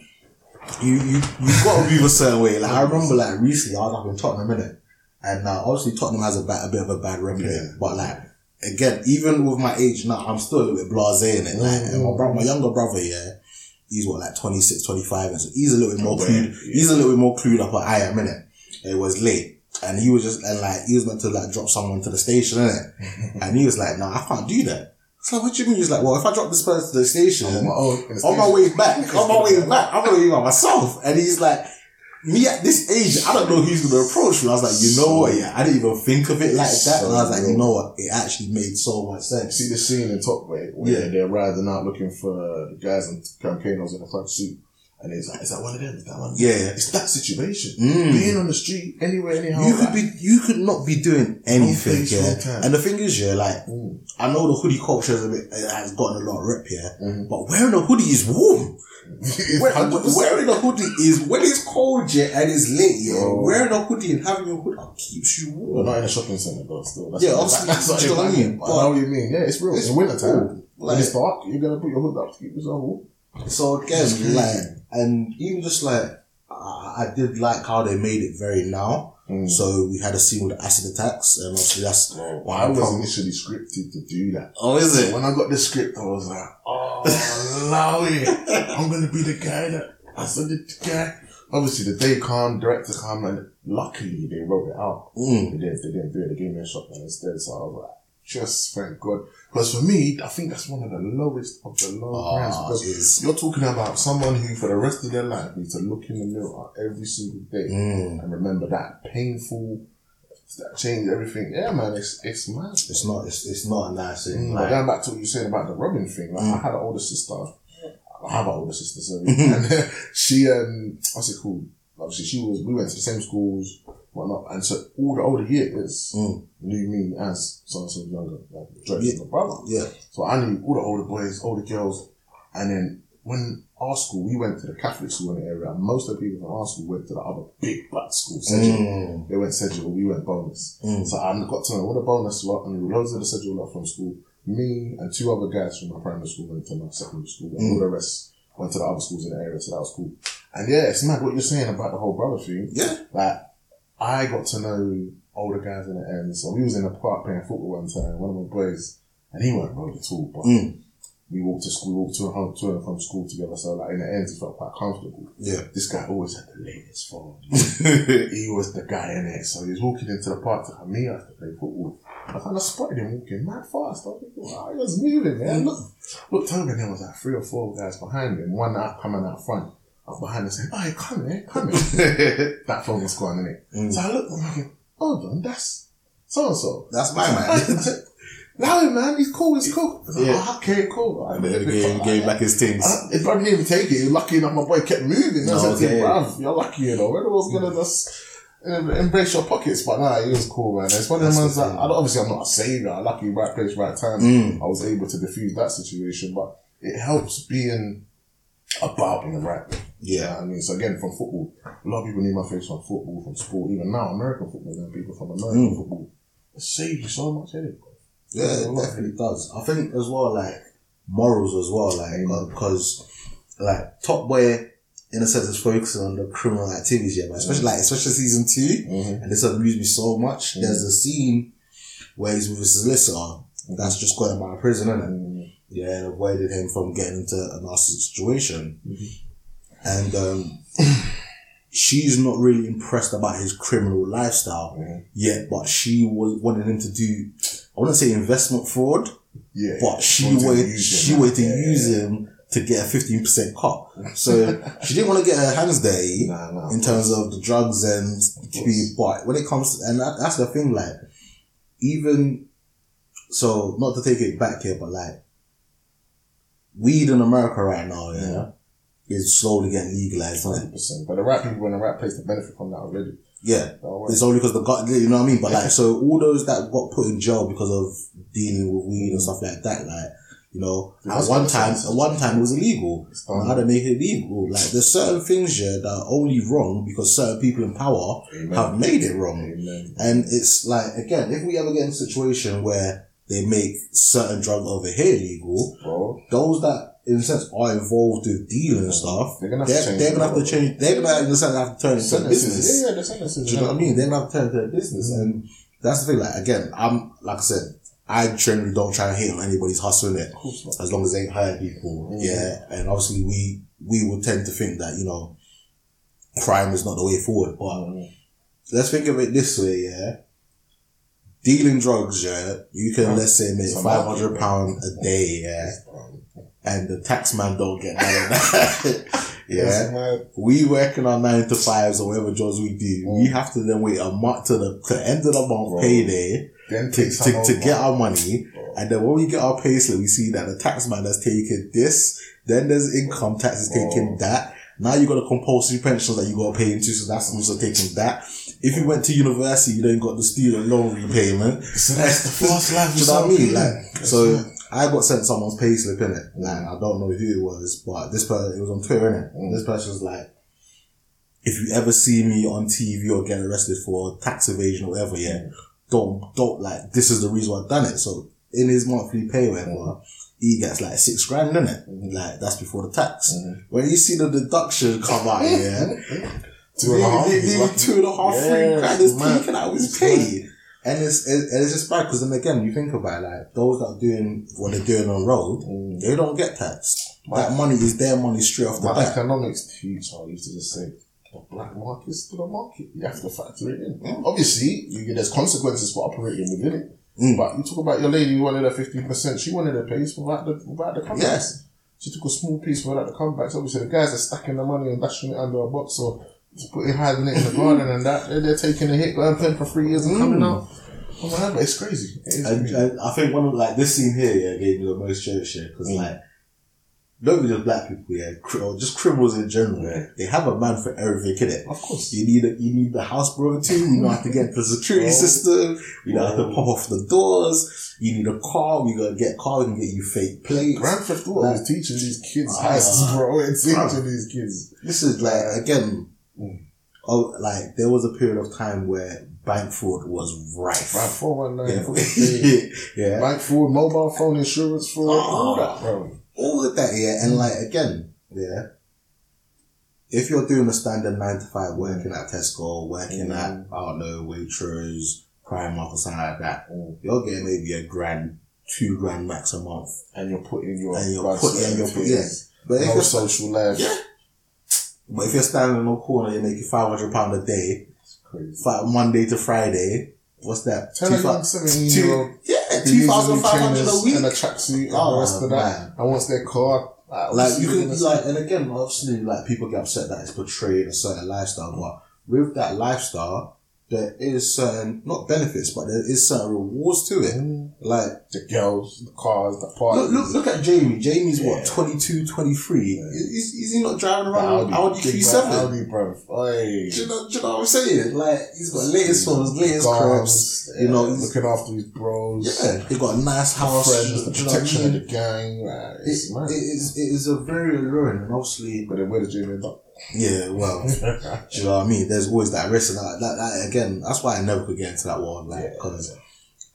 you you got to move a certain way. Like I remember, like recently, I was up in Tottenham, innit? And uh, obviously Tottenham has a, bad, a bit of a bad reputation, Yeah. but like again, even with my age now, I'm still a little bit blasé in it. Like, and my brother, my younger brother, yeah, he's what like 26, 25, and so he's a little bit more clued. yeah. He's a little bit more clued up than I am, innit? It was late. And he was just, and like, he was meant to like drop someone to the station, innit? and he was like, no, I can't do that. So what do you mean? He's like, well, if I drop this person to the station, on my own. on my way back, on my way back, I'm gonna be by myself. And he's like, me at this age, I don't know who's gonna approach me. I was like, you know what? Yeah, I didn't even think of it like that. And I was like, you know what? It actually made so much sense. See the scene in Top Boy where Yeah. they're riding out looking for the guys and campaigners in the front seat. And it's like, is that one of them? Is that one? them?" Yeah. It's that situation. Mm. Being on the street, anywhere, anyhow. You could like- be, you could not be doing anything, yeah. And the thing is, yeah, like Mm. I know the hoodie culture a bit, has gotten a lot of rep, yeah. Mhm. But wearing a hoodie is warm. It's Wear- 100%. wearing a hoodie is when it's cold, yeah, and it's late, yeah. Oh. Wearing a hoodie and having your hood up keeps you Well, warm. not in a shopping centre though, still. That's Yeah, obviously, that's what do you know what I mean? But I know what you mean. Yeah, it's real. It's in winter time. cool. When it's dark, you're gonna put your hood up to keep yourself warm. So again, like, and even just like, I, I did like how they made it very now. Mm. So we had a scene with acid attacks, and obviously that's. Well, I was initially scripted to do that. Oh, is it? When I got the script, I was like, oh, allow it. I'm going to be the guy that, I said the guy. Obviously, the day come, director come, and luckily they wrote it out. Mm. They didn't, they didn't do it. They gave me a shotgun instead. So I was like, just thank God. Because for me, I think that's one of the lowest of the low Ah, crimes. Because jeez. you're talking about someone who, for the rest of their life, needs to look in the mirror every single day Mm. and remember that painful, that changed everything. Yeah, man, it's it's mad. It's not. It's, it's not a nice thing. Mm, but Like, going back to what you said about the Robin thing, like Mm. I had an older sister. I have an older sister, sorry. and she, um, what's it called? Obviously, she was. We went to the same schools, whatnot, and so all the older years Mm. knew me as so and so younger, like Dredge, Yeah. my brother. yeah. So I knew all the older boys, older girls, and then when our school, we went to the Catholic school in the area, and most of the people from our school went to the other big black school, Sedgwick. Mm. They went Sedgwick, we went bonus. Mm. So I got to know what a bonus lot and loads of the Sedgwick lot from school. Me and two other guys from my primary school went to my secondary school, and Mm. all the rest went to the other schools in the area, so that was cool. And yeah, it's mad what you're saying about the whole brother thing. Yeah. Like, I got to know older guys in the end. So we was in the park playing football one time, one of my boys, and he weren't road at all, but Mm. we walked to school, walked to and home, to and from school together. So like in the end, he felt quite comfortable. Yeah. This guy always had the latest phone. he was the guy in it. So he was walking into the park to me to play football. I kind of spotted him walking mad fast. I was wow, he was moving, man. Look, looked over and there was like three or four guys behind him. One out coming out front, up behind him saying, "Oh, come here, come here." that phone was gone in it. Mm. So I looked. I'm thinking, hold on, that's so and so. That's my man. No, man, he's cool. He's cool. I was like, Yeah. "Oh, okay, cool. and then gave, gave back his things. I, if I didn't even take it, lucky enough my boy kept moving. I No, said to okay. you're lucky, you know. Everyone's gonna just um, embrace your pockets, but nah, he was cool, man. It's one of them ones the that. I obviously I'm not a savior. Lucky, right place, right time. Mm. I was able to defuse that situation, but it helps being about in the right way. You know Yeah. I mean? So again, from football, a lot of people need my face from football, from sport, even now, American football, and people from American Mm. football. It saves you so much headache. Yeah, it definitely does. I think as well, like morals as well, like because like Top Boy, in a sense, is focusing on the criminal activities, yeah, but especially like especially season 2 Mm-hmm. and this amused me so much. There's a scene where he's with his solicitor that's just got him out of prison, innit? Mm-hmm. Yeah, and avoided him from getting into a nasty situation, and um. She's not really impressed about his criminal lifestyle yet, but she was wanting him to do I wouldn't say investment fraud, Yeah. but she Wanted to use she him. wanted to use him to get a fifteen percent cut. So she didn't want to get her hands dirty Nah, nah, in terms of the drugs and to be. But when it comes to and that, that's the thing, like even so, not to take it back here, but like weed in America right now, yeah, is slowly getting legalized. 100%. But the right people in the right place to benefit from that already. Yeah, Don't uh, it's only because the gut, you know what I mean. But like, so all those that got put in jail because of dealing with weed and stuff like that, like. You know, Yeah, at one time, at one time it was illegal. Now they make it legal. Like there's certain things here that are only wrong because certain people in power Amen. have made it wrong. Amen. And it's like again, if we ever get in a situation where they make certain drugs over here legal, Bro, those that in a sense are involved with dealing and stuff, They're gonna have to they're, change they're gonna have to change. They're gonna in a sense have to turn into a business. Yeah, yeah, the sentences. Do you know what I mean? They're gonna have to turn into a business, and that's the thing. Like again, I'm like I said, I generally don't try and hate on anybody's hustling it Of course not. as long as they ain't hurt people. Mhm. Yeah, and obviously we we would tend to think that you know crime is not the way forward, but Mm. let's think of it this way, yeah. Dealing drugs, yeah, you can let's say make five hundred pound a day, yeah, and the tax man don't get that. yeah, we working on nine to fives or whatever jobs we do. We Mm. have to then wait a month to the to the end of the month Bro. payday Then to, to, to get our money. Bro. And then when we get our payslip, we see that the tax man has taken this, then there's income tax is taking that. Now you got a compulsory pension that you got to pay into, so that's also taking that. If you went to university, you then got the student loan repayment. So that's the fast life. Do you know what I mean? Like, so. I got sent someone's payslip in it. Like, I don't know who it was, but this person, it was on Twitter, innit? Mm. This person was like, if you ever see me on TV or get arrested for tax evasion or whatever, yeah, don't, don't, like, this is the reason why I've done it. So in his monthly pay, whatever, he gets like six grand in it. Mhm. Like, that's before the tax. Mhm. When you see the deduction come out, yeah, Two and a half. Nearly- is nearly like- two and a half, three Yeah, grand it's is mad. taken out of his It's pay. And it's, it, and it's just bad because then again, you think about it, like those that are doing what they're doing on road, Mm. they don't get taxed. My- that money is their money straight off the My bat. economics teacher used to just say, the black market is still a market. You have to factor it in. Obviously, you, there's consequences for operating within it. Mm. But you talk about your lady who wanted a 15%, she wanted a piece without the, without the comebacks. Yes. She took a small piece without the comebacks. Obviously, the guys are stacking the money and dashing it under a box or just putting hiding it in the garden and that. They're, they're taking a hit, going pen for three years and coming Mm. out. Oh it's crazy. It is And, crazy. and I think one of like this scene here, yeah, gave me the most joke shit because Mm. like. Not just black people, yeah, or just criminals in general. Yeah. They have a man for everything, innit? of course. You need a, you need the house broken too. You know how to get the security Bro. system. You know how to pop off the doors. You need a car. We gotta get a car. We can get you fake plates. Grand Theft Auto Like- is teaching these kids Ah. heists, bro. It's teaching these kids. This is like again. Mm. Oh, like there was a period of time where bank fraud was rife. Bank 419. Yeah, yeah. Bank fraud, mobile phone insurance fraud, all that, bro. all of that, yeah. And like again, yeah. If you're doing a standard nine to five, working at Tesco, working Mm. at I don't know Waitrose, Primark or something like that, Mm. you're getting maybe a grand, two grand max a month. And you're putting your And you're putting- sweat, and you're put- tears. But if no you're, social life. Yeah. But if you're standing in a corner, you're making five hundred pound a day, It's crazy. five, Monday to Friday. What's that? Tell a Two young 17 year old. yeah, two thousand five hundred a week. And a tracksuit and Oh, the rest of that. man. And once their car. like you can like and again obviously like people get upset that it's portraying a certain lifestyle but with that lifestyle there is certain not benefits but there is certain rewards to it like Mm. the girls, the cars, the look, parties. look, look at Jamie Jamie's Yeah. what 22 23 Yeah. is, is he not driving around with Audi Q7 black Audi, bro. Do you, know, do you know what I'm saying like he's got latest phones latest crops you know he's, looking after his bros. yeah he got a nice house friends, the do you know I protection mean? of the gang. Like, it's mad. it is it is a very alluring and obviously but then where does Jamie end up? Yeah well Do you know what I mean? There's always that risk, and that, that, that again, that's why I never could get into that world, like, Yeah. because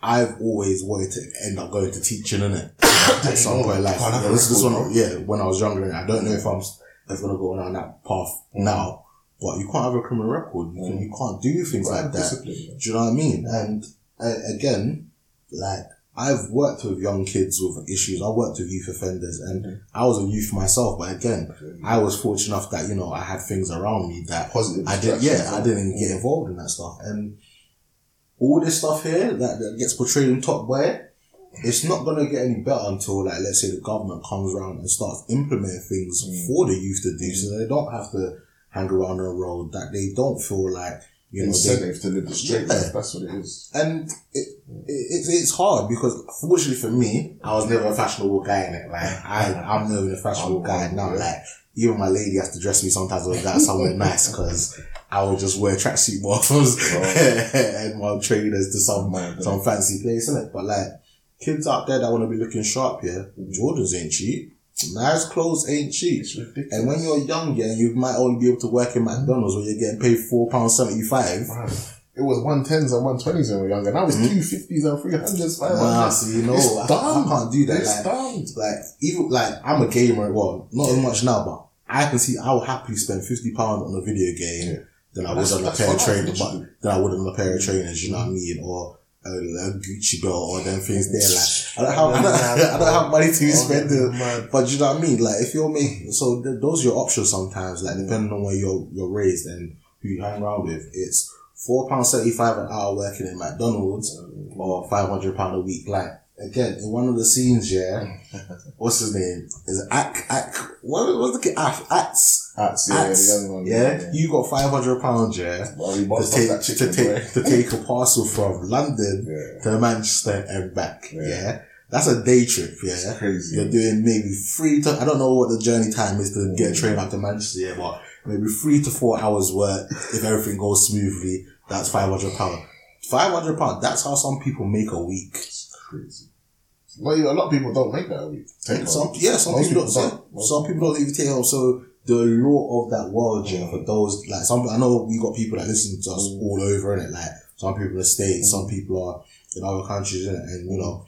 I've always wanted to end up going to teaching, innit? At some point, like, have a this, this one, yeah, when I was younger, and I don't know if I'm if gonna go down that path now, but you can't have a criminal record. You, can, you can't do things like that. Do you know what I mean? And uh, again, like I've worked with young kids with issues. I worked with youth offenders, and I was a youth myself. But again, I was fortunate enough that you know I had things around me that Positive I did. Yeah, I didn't get involved in that stuff. And all this stuff here that, that gets portrayed in Top Boy, it's not gonna get any better until like let's say the government comes around and starts implementing things for the youth to do, so they don't have to hang around on the road. That they don't feel like you know they, Incentive to live the straight Yeah. life. That's what it is. and it, it, it's it's hard because fortunately for me, I was never a fashionable guy in it. Like I, I'm never a fashionable guy now. Like even my lady has to dress me sometimes with that somewhere nice because I would just wear tracksuit bottoms and my trainers to some some fancy place, innit? But like kids out there that want to be looking sharp, yeah, Jordans ain't cheap. Nice clothes ain't cheap. It's ridiculous. And when you're young, yeah, you might only be able to work in McDonald's where you're getting paid four pounds seventy five. It was one tens and one twenties when we were younger. Now it's two fifties and three hundreds, five Mm-hmm. Nah, so you know, I, I can't do that. It's like, dumb. like even like I'm a gamer. Well, not as much now, but I can see I will happily spend fifty pound on a video game Yeah. than I would on a pair of trainers, than I would on a pair of trainers. You know what I mean? Or a Gucci belt or them things there. Like I don't have, I don't, I don't have money to spend it. But you know what I mean? Like if you're me, so th- those are your options sometimes. Like depending on where you're you're raised and who you hang around with, it's four pounds seventy five an hour working in McDonald's or five hundred pound a week. Like again, in one of the scenes, yeah, what's his name? Is it Ak Ak? What was the kid? Ah, Ats. Hats, yeah, Ats. the young one. Yeah, you got five hundred pounds, yeah, Well, we to take that to take to take a parcel from London Yeah. to Manchester and back. Yeah. Yeah. That's a day trip, yeah. You're doing maybe three to, I don't know what the journey time is to get a mm. train out to Manchester, yeah, but maybe three to four hours work if everything goes smoothly. That's five hundred pound. Five hundred pound. That's how some people make a week. It's crazy. Well, a lot of people don't make that. Take Some, home. yeah, some Most people, don't. Some, don't. Most some people don't even take home. So the law of that world, yeah, for those like some, I know we got people that listen to us Mm. all over, and it like some people in the states, some people are in other countries, innit? and you know.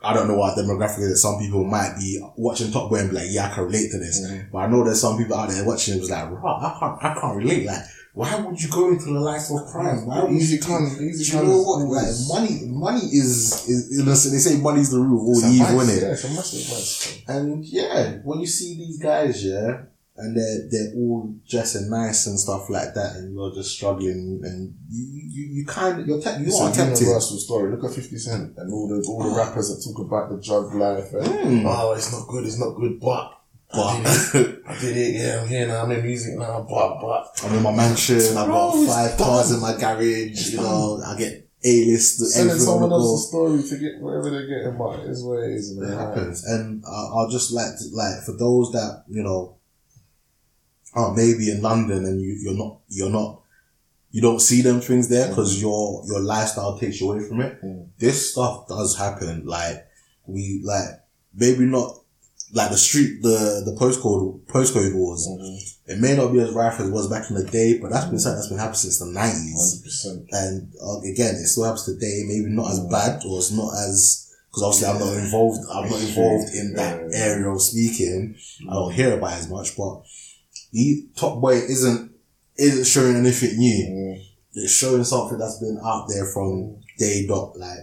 I don't know what demographic is. Some people might be watching Top Boy and be like, yeah, I can relate to this. Mhm. But I know there's some people out there watching it was like, right, I can't, I can't relate. Like, why would you go into the life of crime? Why would Easy you come, easy you know what? Like, money, money is, is, so they say money's the root of all evil, innit? Yeah, it's a massive massive. And yeah, when you see these guys, yeah, and they're they're all dressing nice and stuff like that, and you're just struggling, and you you, you kind of you're te- you It's are a tempted. universal story. Look at 50 Cent and all the all the rappers that talk about the drug life. And, Mm. Oh, it's not good, it's not good, but I did But it. I did it, yeah, I'm here now, I'm in music now, but, but. I'm in my mansion. I've got five cars in my garage. You know, I get A list. Selling Everything someone the go. else's story to get whatever they're getting, but it is what it is, man. It happens, and uh, I'll just like to, like for those that you know, are maybe in London and you you're not you're not you don't see them things there because your your lifestyle takes you away from it. Mm. This stuff does happen. Like we like maybe not like the street the the postcode postcode wars. Mhm. It may not be as rife as it was back in the day, but that's been something that's been happening since the nineties. And uh, again, it still happens today. Maybe not as bad or it's not as because obviously I'm not involved. I'm not involved in that Yeah. area of speaking. I don't hear about it as much. But the Top Boy isn't isn't showing anything new. Mm. It's showing something that's been out there from day dot. Like,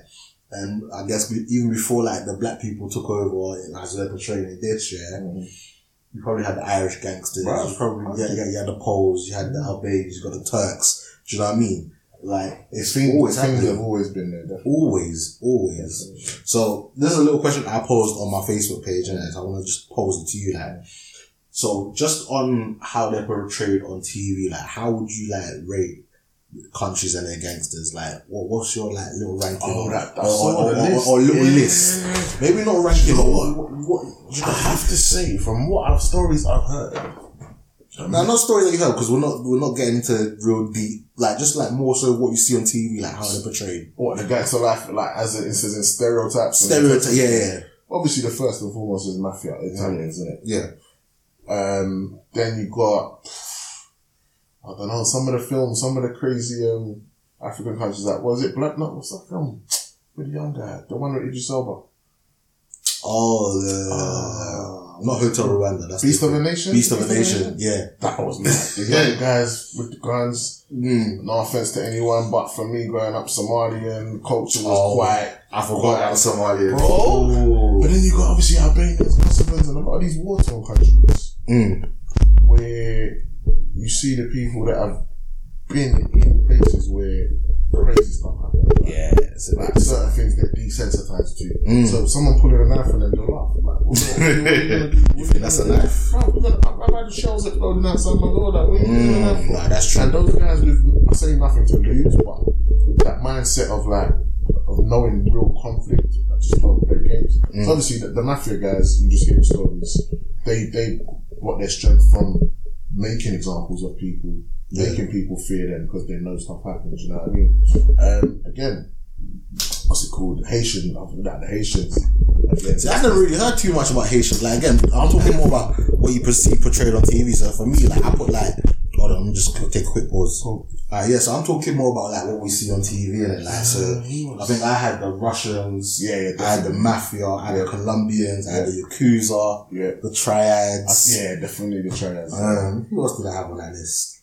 and I guess be, even before like the black people took over as they're portraying it this year, Mhm. you probably had the Irish gangsters. Right. You probably yeah, yeah, you had the Poles. You had the Albanians. You got the Turks. Do you know what I mean? Like it's Things, always things have always been there, definitely. Always, always. So this is a little question I posed on my Facebook page, and I want to just pose it to you, like. So just on how they're portrayed on TV, like how would you like rate countries and their gangsters? Like, what what's your like little ranking? Oh, or, that- or, or, or- or little Yeah. list? Maybe not ranking, You know but what? what, what, you I have to say, from what I've stories I've heard, Now, not stories that you heard because we're not we're not getting into real deep. Like just like more so what you see on TV, like how they're portrayed. what the gangster life, like as it says in stereotypes. and- Stereotype, yeah, yeah, Obviously, the first and foremost is mafia, Italians, isn't it? yeah. Um, then you got, I don't know, some of the films, some of the crazy um, African countries. Like, was it Blood? No, what's that film? With the young guy, the one with Idris Elba. Oh, the Ah. not Hotel Rwanda. That's Beast of a. Nation. Beast of a Nation. Yeah. That was mad. The young guys with the guns. Mm. No offense to anyone, but for me, growing up Somalian the culture was Oh. quite. I forgot about Somalia. Bro. But then you got obviously Albanians, Kosovans, and a lot of these war torn countries. Mm. where you see the people that have been in places where crazy stuff happen. Yeah, it's Like certain things get desensitized to. Mm. So someone pulling a knife and then they'll laugh. Like, what, what, what, are you gonna do? What You think that's a knife? I've, had shells exploding outside my door. Like, what are you Mm, for? nah, that's true. And those guys with, I say nothing to lose, but that mindset of like, of knowing real conflict, I just don't play games. Mm. So obviously the, the mafia guys, you just hear the stories. They, they got their strength from making examples of people, Yeah. making people fear them because they know stuff happens, you know what I mean? Um, again, what's it called? Haitian, than that, the Haitians. Again, See, I haven't really heard too much about Haitians. Like again, I'm talking more about what you perceive portrayed on TV. So for me, like I put like, hold on, let me just take a quick pause. Cool. Uh, yeah, so I'm talking more about like what we see on TV and it, like so. I think I had the Russians, Yeah, yeah, I had the mafia, I had the Colombians, I had the Yakuza, Yeah. the Triads. Yeah, definitely the triads. Um, who else did I have on that list?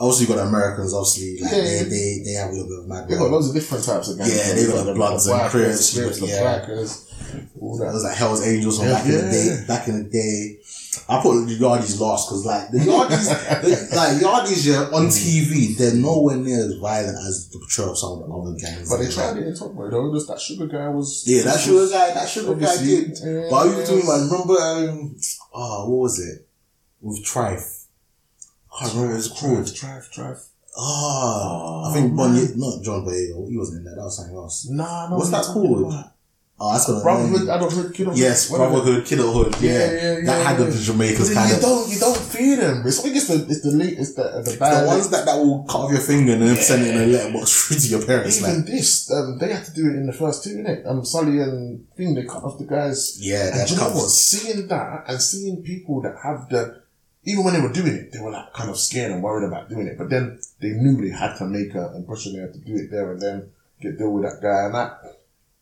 Obviously, you got the Americans. Obviously, like Yeah, they, they they have a little bit of mad. They got loads of different types of gangs. Yeah, they got the Bloods and Crips, the Crips, the yeah. All That that. was like Hell's Angels from back in the day. Back in the day, I put the Yardies last because like the Yardies, the- like Yardies, yeah, on mm. TV, they're nowhere near as violent as the portrayal of some of the other gangs. But they tried it in Top Boy though. Just that sugar guy was. Yeah, that sugar guy, that sugar guy did. yeah. But I was talking about, remember, um, oh, what was it? With Trife. I can't remember what it's called. Drive, drive. Oh, ah, I Oh, think man. Bonnie, not John Boyega, he wasn't in that, that was something else. Nah, no. What's that called? Oh, that's gonna Brotherhood, Adulthood, Kidulthood. Yes, Whatever. Brotherhood, Kidulthood, yeah. Yeah, yeah, that yeah, had yeah. the Jamaicans kind you of. don't, you don't fear them. It's, I think it's the, it's the late, it's the, the bad. The ones that, that will cut off your finger and then send it in a letterbox through to your parents. Even Like, this, um, they had to do it in the first two, innit? Um, Sully and Thing, they cut off the guys. yeah, And that you know what? Seeing that and seeing people that have the, even when they were doing it, they were like kind of scared and worried about doing it. But then they knew they had to make an impression. They had to do it there and then get deal with that guy and that.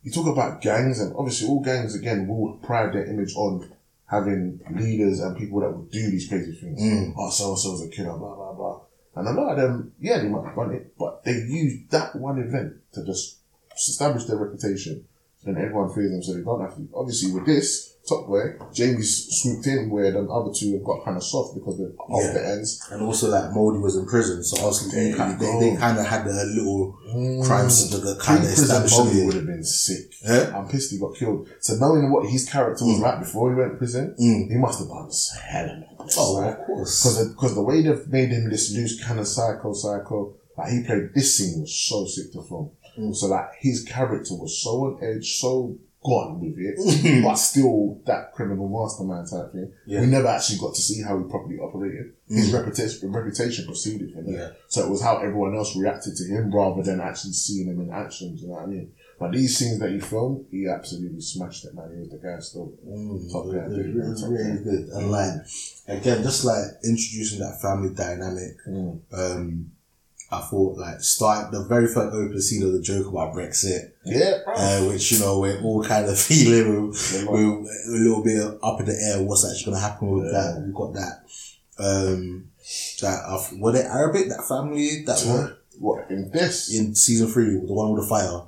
You talk about gangs and obviously all gangs again will pride their image on having leaders and people that will do these crazy things. Mm. Oh, so and so's a killer, blah blah blah. And a lot of them, yeah, they might have done it, but they use that one event to just establish their reputation. And everyone fears them, so they don't have to. Obviously, with this Top Boy, Jamie's swooped in where the other two have got kind of soft because they're off Yeah. the ends. And also, like, Modie was in prison, so obviously they, kind they, they kind of had a little crimes that that kind of established would have been sick. Yeah? I'm pissed he got killed. So knowing what his character was like before he went to prison, Mm. he must have done hell of a Oh, of course. Because because the way they've made him this loose kind of psycho psycho, like he played this scene was so sick to film. Mm. So like his character was so on edge, so gone with it, but still that criminal mastermind type thing. Yeah. We never actually got to see how he properly operated. His reputation reputation preceded him. Yeah. So it was how everyone else reacted to him rather than actually seeing him in action. You know what I mean? But these scenes that he filmed, he absolutely smashed it, man. He was the guy still. Mm, Top guy, it was Top really guy. good. And like, again, just like introducing that family dynamic, Mm. um, I thought like start the very first open scene of the joke about Brexit, Yeah, uh, which you know we're all kind of feeling Yeah, with a little bit up in the air. What's actually going to happen with Yeah. that? We've got that. Um, that uh, were they Arabic? That family that were what in this? in season three, the one with the fire.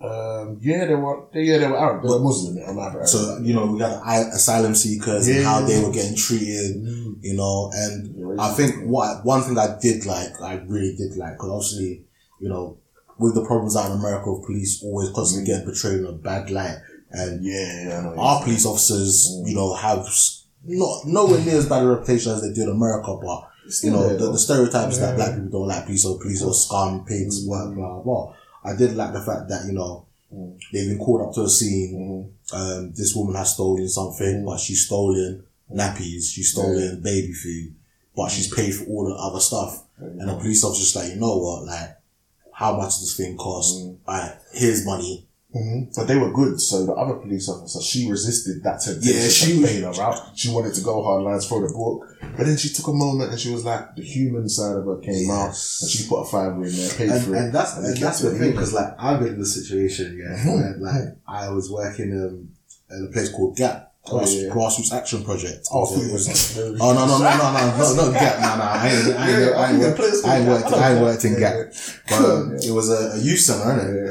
Um, yeah, they were. They, yeah, they were Arab. They were Muslim. I'm Arab. So you know we got asylum seekers and how they were getting treated. Mm. You know, and I think what one thing I did like, I really did like, because obviously, you know, with the problems out in America of police always constantly getting portrayed in a bad light, and yeah, yeah, know. our police officers, Mm. you know, have not nowhere near as bad a reputation as they do in America, but you know, the, the stereotypes that black people don't like police or police or scum, pigs, blah blah blah. I did like the fact that you know Mm. they've been called up to a scene. Mhm. Um, this woman has stolen something, but she's stolen nappies, she's stolen baby food, but she's paid for all the other stuff. And the police officer's just like, you know what, like, how much does this thing cost? Mm. Alright, here's money. hmm But they were good. So the other police officer, she resisted that temptation. Yeah, she- bail her out. She wanted to go hard lines for the book, but then she took a moment and she was like, the human side of her came out, and she put a fiver in there, paid And, for it, and that's they and that's the thing because like I've been in the situation yeah Mhm. where like I was working um, in a place called Gap grass, yeah, yeah. grassroots action project. Oh, It was-. Oh no no no no no no no Gap no no I ain't I ain't, I ain't, worked, I ain't worked I ain't worked in Gap but um, it was a, a youth center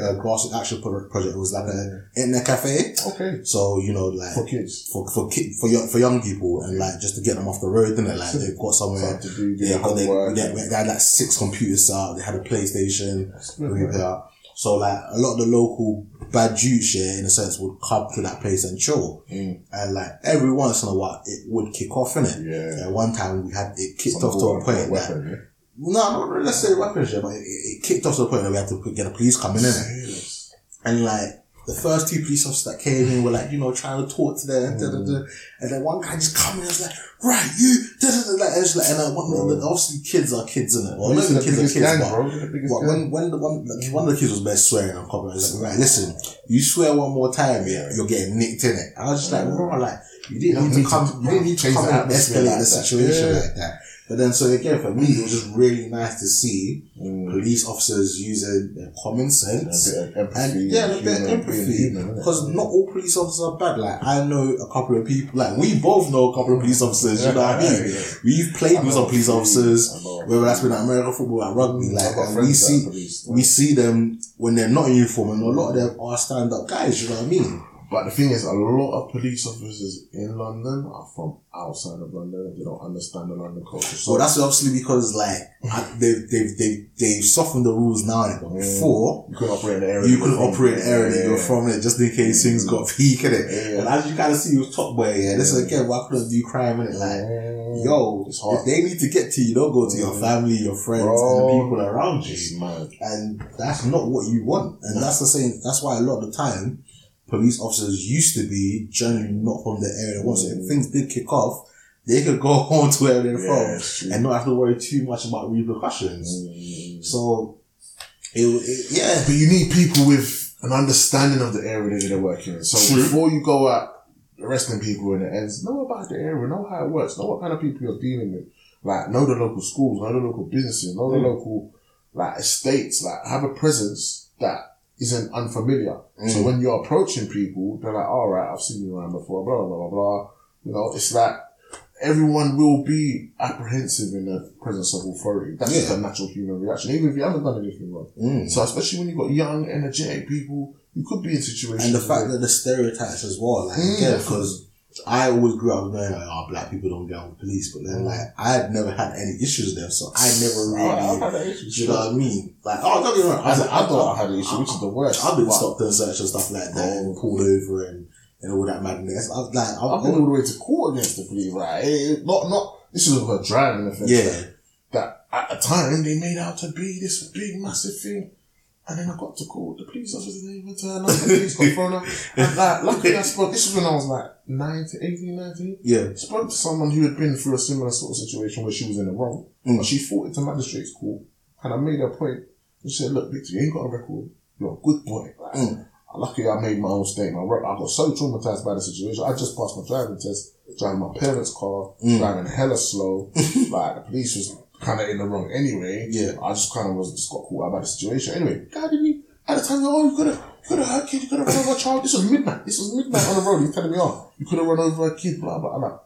a grassroots action project it was like a internet cafe Okay. so you know like For kids. for for ki- for young for young people and like just to get them off the road innit? like they've got somewhere to do, they, got, they, they, they had like six computers set up they had a PlayStation good, out. So like a lot of the local bad Jutes, yeah, in a sense, would come to that place and chill. Mm. And like every once in a while, it would kick off in it. Yeah. And one time we had it kicked Some off to a weapon, point that yeah. no, not necessarily weapons, yeah, but it, it kicked off to a point that we had to get the police coming in. it. And like the first two police officers that came in were like, you know, trying to talk to them, da, da, da. Mm. and then one guy just come in and was like, right, you, da, da, da, da. and, like, and uh, one, Bro. Mm. obviously kids are kids in it. Well, not the kids are kids, gang, but bro. The biggest when when the one like, one of the kids was best swearing on copy, I was like, right, listen, you swear one more time, yeah, you're getting nicked in it. I was just like, bro, like you didn't You need to come, to you didn't need to come the and escalate like the situation Yeah. like that. But then, so again, for me, it was just really nice to see Mm. police officers using their common sense. of empathy. And yeah, a bit of empathy because not all police officers are bad. Like I know a couple of people, like we both know a couple of police officers. You know what I mean? Yeah. We've played I with some police officers, whether that's been at American football, at rugby. Like and we see police. we see them when they're not in uniform, and a lot of them are stand up guys. You know what I mean? But the thing is, a lot of police officers in London are from outside of London. They don't understand the London culture. So that's obviously because like they've they've they've they've softened the rules now. But Mm. before you couldn't operate in the area. you couldn't from. operate in the area that Yeah. you're from it just in case things got peak in it. Yeah. And as you kind of see with Top Boy, yeah, this is again why I couldn't do crime in it. Like, Mm. yo, if they need to get to you, don't go to your Mm. family, your friends, Bro. and the people around you. mad. And that's not what you want. And that's the same. That's why a lot of the time, police officers used to be generally not from the area they want. So if Mm. things did kick off, they could go home to where they're Yeah, from and not have to worry too much about repercussions. Mm. So, it, it yeah. But you need people with an understanding of the area that they're working in. So True. before you go out arresting people in the ends, know about the area, know how it works, know what kind of people you're dealing with. Like, know the local schools, know the local businesses, know the Mm. local, like, estates, like, have a presence that isn't unfamiliar. So Mm. when you're approaching people, they're like, alright, I've seen you around before, blah, blah, blah, blah. You know, it's like, everyone will be apprehensive in the presence of authority. That's just a natural human reaction, even if you haven't done anything wrong. Mm. So especially when you've got young, energetic people, you could be in situations. And the fact that the stereotypes as well, like Mm. because I always grew up knowing like, oh, black people don't get on with police, but then like I had never had any issues with them, so I never oh, I- really, I've had that issue, you know what I mean? Like, oh, don't get me wrong, As an I- adult, I had an issue, which is the worst. I've been but stopped and searched and stuff like that, and Oh. pulled over and, and all that madness. I was like, I, I've been all the way to court against the police, right? It- it- not, not, this is a driving offence. yeah, That at the time, they made out to be this big, massive thing. And then I got to court, the police officer didn't even turn up, the police got thrown up. And like, luckily I spoke, this was when I was like 19, 18, 19. yeah, spoke to someone who had been through a similar sort of situation where she was in the wrong. Mm. But she fought it to magistrate's court. And I made her point. And she said, look, Victor, you ain't got a record. You're a good boy. Like, Mm. Luckily, I made my own statement. I I got so traumatized by the situation. I just passed my driving test, driving my parents' car, Mm. driving hella slow. like, the police was kind of in the wrong anyway. Yeah. I just kind of was just got caught out by the situation. Anyway, guy didn't he, at the time, oh, you could have, you could have hurt kid, you could have run over a child. This was midnight. This was midnight on the road. He's telling me, oh, you could have run over a kid, blah, blah, blah.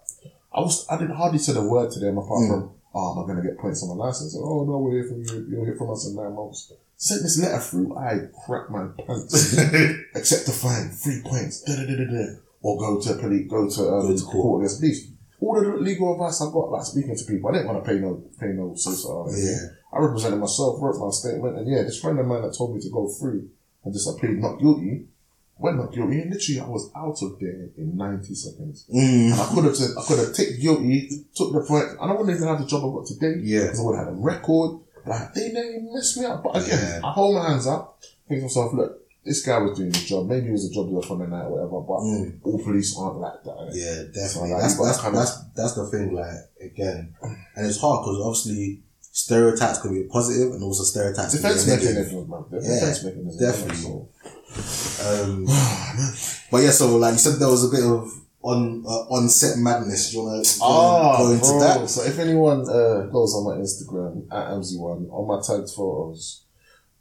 I was, I didn't hardly say a word to them apart Mm. from, oh, am I going to get points on my license? Oh, no, we'll hear from you. You'll hear from us in nine months. Sent this letter through. I cracked my pants. Accept the fine, three points, da da da da da. Or go to police, go to, um, Go to court. court against police. All the legal advice I got, like speaking to people, I didn't want to pay no, pay no social. yeah, I represented myself, wrote my statement, and yeah, this friend of mine that told me to go through and just I plead not guilty, went not guilty, and literally I was out of there in 90 seconds. mm. And I could have said, I could have taken guilty, took the point, and I wouldn't even have the job I got today. Yeah. Because I would have had a record. Like, they nearly messed me up. But again, Yeah. I hold my hands up, think to myself, look, this guy was doing his job. Maybe it was a job done for the night or whatever, but Mm. all police aren't like that. innit? Yeah, definitely. So, like, that's, that's, kind of- that's, that's the thing, like, again. And it's hard because obviously stereotypes can be positive and also stereotypes can Defense be negative. mechanisms, man. Yeah, Defense mechanisms. definitely. So, Um, but yeah, so like you said, there was a bit of on uh, on set madness. Do you want to Ah, go into bro. that? So if anyone uh, goes on my Instagram at Amzy1 on my tagged photos,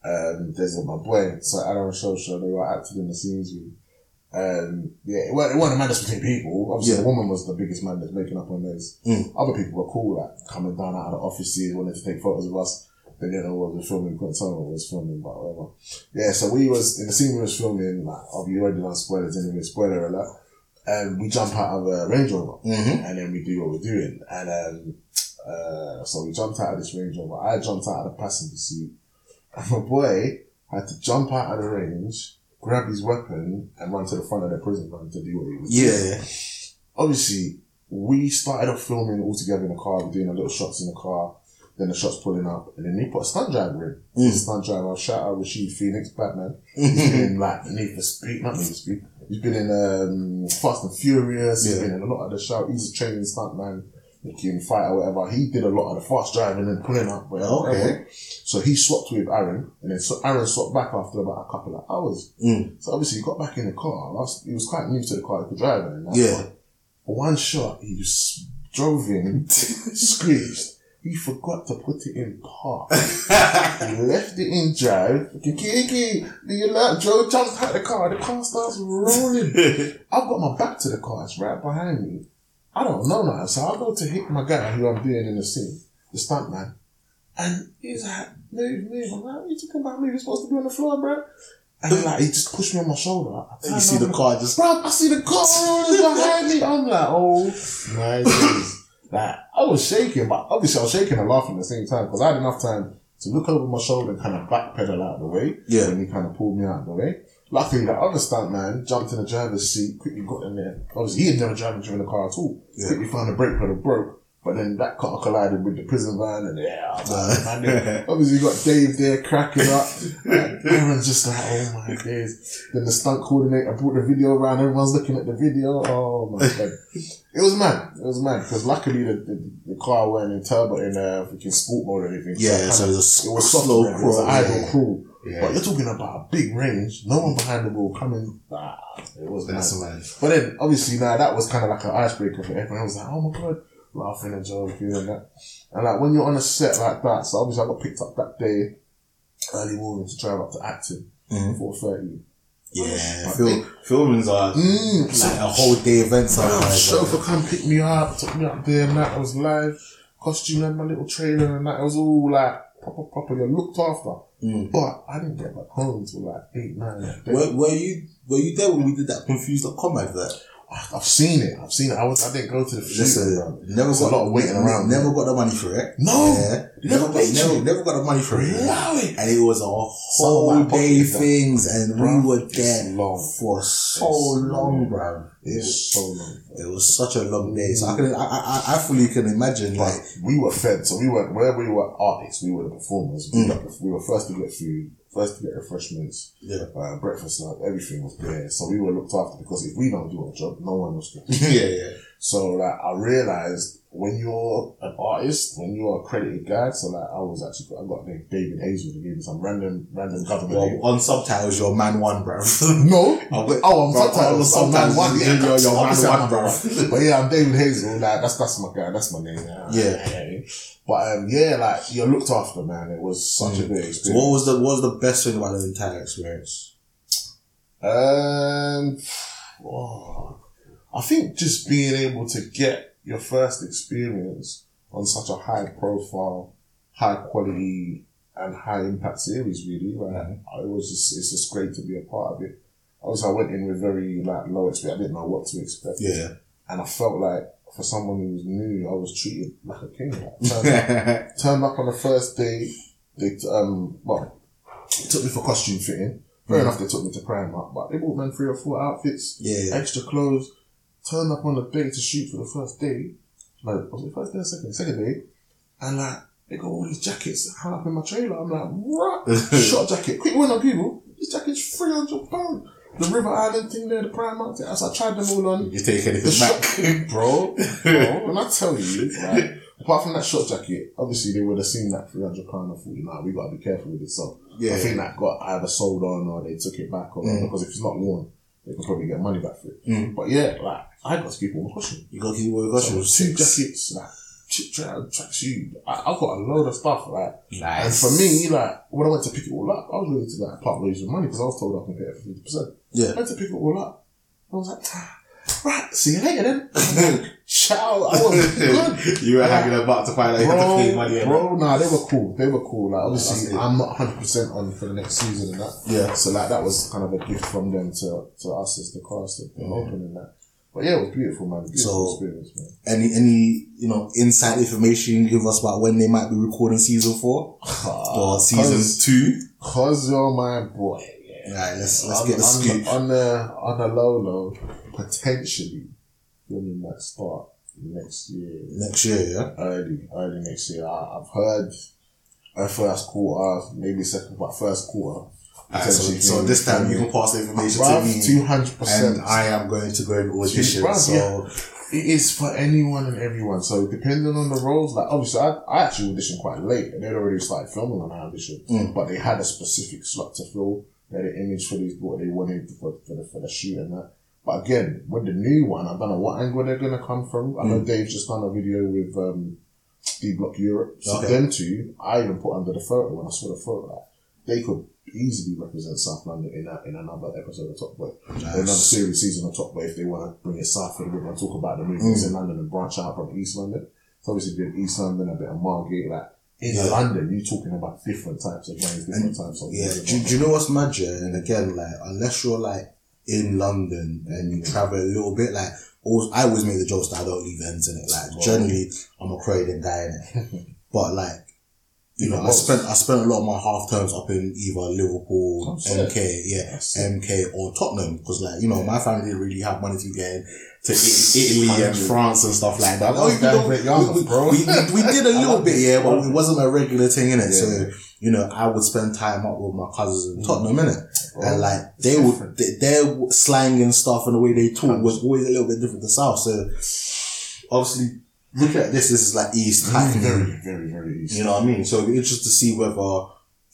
um, there's uh, my boy, so Aaron Shosha, they were acting in the scenes with. Um, yeah, it wasn't, it wasn't a madness between people. Obviously, Yeah. the woman was the biggest madness making up on those. Mm. Other people were cool, like coming down out of the offices, wanted to take photos of us. They didn't know what was filming, couldn't tell what was filming, but whatever. Yeah, so we was, in the scene we was filming, like, I'll be already done spoilers anyway, spoiler alert. And we jump out of a Range Rover Mm-hmm. and then we do what we're doing. And um, uh, so we jumped out of this Range Rover. I jumped out of the passenger seat, and my boy had to jump out of the range, grab his weapon, and run to the front of the prison van to do what he was doing. Yeah. Obviously, we started off filming all together in the car, we're doing a little shots in the car. Then the shots pulling up, and then he put a stunt driver in. Mm. He's a stunt driver. Shout out Rashid Phoenix, Batman. He's been in like Need for Speed, not Need for Speed. He's been in um, Fast and Furious. He's Yeah. been in a lot of the show. He's a training stuntman, making fight or whatever. He did a lot of the fast driving and pulling up. Whatever. Okay. So he swapped with Aaron, and then so Aaron swapped back after about a couple of hours. Mm. So obviously he got back in the car. Last, he was quite new to the car, he could drive. And that, Yeah. but For one shot, he just drove in, screeched. He forgot to put it in park. He left it in drive. Kiki, do you like Joe jumps out the car? The car starts rolling. I've got my back to the car. It's right behind me. I don't know now. So I go to hit my guy who I'm doing in the scene, the stunt man. And he's like, move, move. I'm like, what are you talking about? Move. You're supposed to be on the floor, bro. And like, he just pushed me on my shoulder. I you see the car just. Bro, I see the car rolling behind me. I'm like, oh my days. Like, I was shaking, but obviously I was shaking and laughing at the same time because I had enough time to look over my shoulder and kind of backpedal out of the way. Yeah. And he kind of pulled me out of the way. Luckily, the other stunt man jumped in the driver's seat, quickly got in there. Obviously, he had never driven, driven a car at all. Yeah. Quickly found the brake pedal broke. But then that car collided with the prison van and yeah, man, man, obviously you got Dave there cracking up. Aaron's just like, oh my days. Then the stunt coordinator brought the video around, everyone's looking at the video. Oh my god. It was mad. It was mad because luckily the, the, the car went in turbo in uh, freaking sport mode or anything. Yeah, so kinda- it was it was slow slow It was an crawl, idle yeah. crawl. Yeah. But you're talking about a big range, no one behind the wheel coming. Ah, it was. That's man. But then, obviously, now that was kind of like an icebreaker for everyone. I was like, oh my god, laughing and joking and that. And like, when you're on a set like that, so obviously I got picked up that day, early morning to drive up to Acton, Mhm. 4.30. Yeah, But film, filmings are Mm, like a whole day event so sometimes. chauffeur come pick me up, took me up there and that. I was live, costume and my little trailer and that. It was all like proper, proper, you're looked after. Mm. But I didn't get back home till like 8, 9. Were, were you were you there when we did that confused.com advert? I've seen it. I've seen it. I was. I didn't go to the shoot. Listen, bro. never got a lot of waiting around. Never got the money for it. No, Yeah. never never got paid never, you. never got the money for it. And it was a whole day things, and we were there long. for so It's long, bro. It was, so long. it was such a long day. So I can, I, I, I fully can imagine, But like, we were fed, so we were where we were artists. We were the performers. Mm. got the- we were first to get food, first to get refreshments, yeah, uh, breakfast, like everything was there. So we were looked after because if we don't do our job, no one else can. yeah, yeah. So like I realized when you're an artist, when you're a credited guy, so like I was actually I got named David Hazel to give me some random random government name. On subtitles, you're man one, bro. No. Oh, I'm Bro, subtitles. on I'm man subtitles, one. you're- you're- you're man one, bro. But yeah, I'm David Hazel. Like that's that's my guy. That's my name. Yeah. Yeah. But um, yeah, like you're looked after, man. It was such a great So experience. what was the what was the best thing about the entire experience? Um, oh, I think just being able to get your first experience on such a high profile, high quality, and high impact series, really. Like, it was just, it's just great to be a part of it. Obviously, I went in with very like low expect. I didn't know what to expect. Yeah. And I felt like for someone who was new, I was treated like a king. Like, turned, up, turned up on the first day. They um well, took me for costume fitting. Fair enough, they took me to Primark, but they bought me three or four outfits, yeah. extra clothes. Turned up on the day to shoot for the first day. Like was it first day or second? Second day, and like they got all these jackets hung up in my trailer. I'm like, what? Shot jacket. Quick win on people. This jacket's three hundred pounds. The River Island thing there, the Primark. thing, So I tried them all on. You take anything back? bro, bro. When I tell you, like, apart from that short jacket, obviously they would have seen that three hundred pound and thought, nah, we gotta be careful with it. So Yeah. I think that got either sold on or they took it back or Mm. because if it's not worn, they could probably get money back for it. Mm. But yeah, like I got to keep on pushing. You got to keep what you got. So two jackets, like chip track, track shoe. I, I got a load of stuff, like. And for me, like when I went to pick it all up, I was ready to like part ways with money because I was told I can pay it for fifty percent. Yeah. I went to pick it all up. I was like, right, see you later then. Ciao. I was good. you were having about to find out you had to pay Bro, money. bro, nah, they were cool. They were cool. Like, obviously. I'm not 100% on for the next season and that. Yeah. So, like, that was kind of a gift from them to, to us as the cast of them opening that. But yeah, it was beautiful, man. Beautiful. So- experience, man. Any any you know inside information you can give us about when they might be recording season four ah, or season Cause, two? cause you're my boy. Yeah. Right, let's let's on, get the on, scoop. on the on the low low, potentially filming that start next year, Next year, yeah. early early next year. I, I've heard a first quarter, maybe second, but first quarter. Alright, so, so this time you can pass the information to me, two hundred percent. and I am going to go and audition. Bruv, So yeah. It is for anyone and everyone. So depending on the roles, like obviously I, I actually auditioned quite late and they'd already started filming when I auditioned. Mm. But they had a specific slot to fill. They had image for these what they wanted for, for the for the shoot and that. But again, with the new one, I don't know what angle they're gonna come from. I know Dave's just done a video with um D Block Europe. So Okay. them two, I even put under the photo when I saw the photo like they could easily represent South London in a, in another episode of Top Boy another series season on top, but if they want to bring it south a little bit and talk about the movies Mm. in London and branch out from East London, it's obviously been East London, a bit of Margate, like in Yeah. London, you're talking about different types of gangs, different types of Yeah, do, do you know what's? Yeah? And again, like unless you're like in London and you travel a little bit, like always, I always make the jokes that I don't leave ends in it. Like Wow. generally, I'm a Croydon guy in it, but like. You know, I spent I spent a lot of my half terms up in either Liverpool. MK, yeah, Yes. MK or Tottenham because like you know my family didn't really have money to get to Italy, and France and stuff like that. We, damn don't- we, we, bro. we, we, did a little bit, yeah, but it wasn't a regular thing in it. So you know, I would spend time up with my cousins in Mm. Tottenham, innit? And like they would, they, their slang and stuff and the way they talk was always a little bit different to South. So obviously, look at this, this is like East very, very, very East. You know what I mean? So it'd be interesting to see whether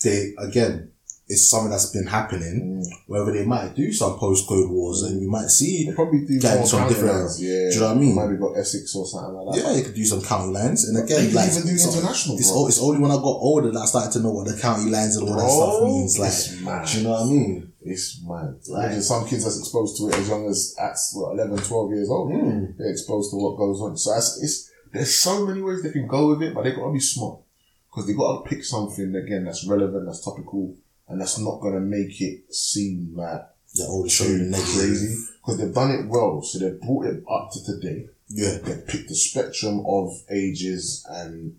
they again it's something that's been happening. Mm. Whether they might do some postcode wars and you might see. They probably do more from different lines. Yeah, Do you know what I mean? Maybe got Essex or something like that. Yeah, you could do some county lines, and They again, could like even do it's- international, It's, it's only when I got older that I started to know what the county lines and all that stuff means. Like, mad. do you know what I mean? It's mad. Like- some kids that's exposed to it as young as at what, 11, 12 years old. Mm. They're exposed to what goes on. So it's, it's there's so many ways they can go with it, but they've got to be smart because they got to pick something again that's relevant, that's topical, and that's not going to make it seem like The older show you the crazy. Because they've done it well, so they've brought it up to today. Yeah. They've picked the spectrum of ages and.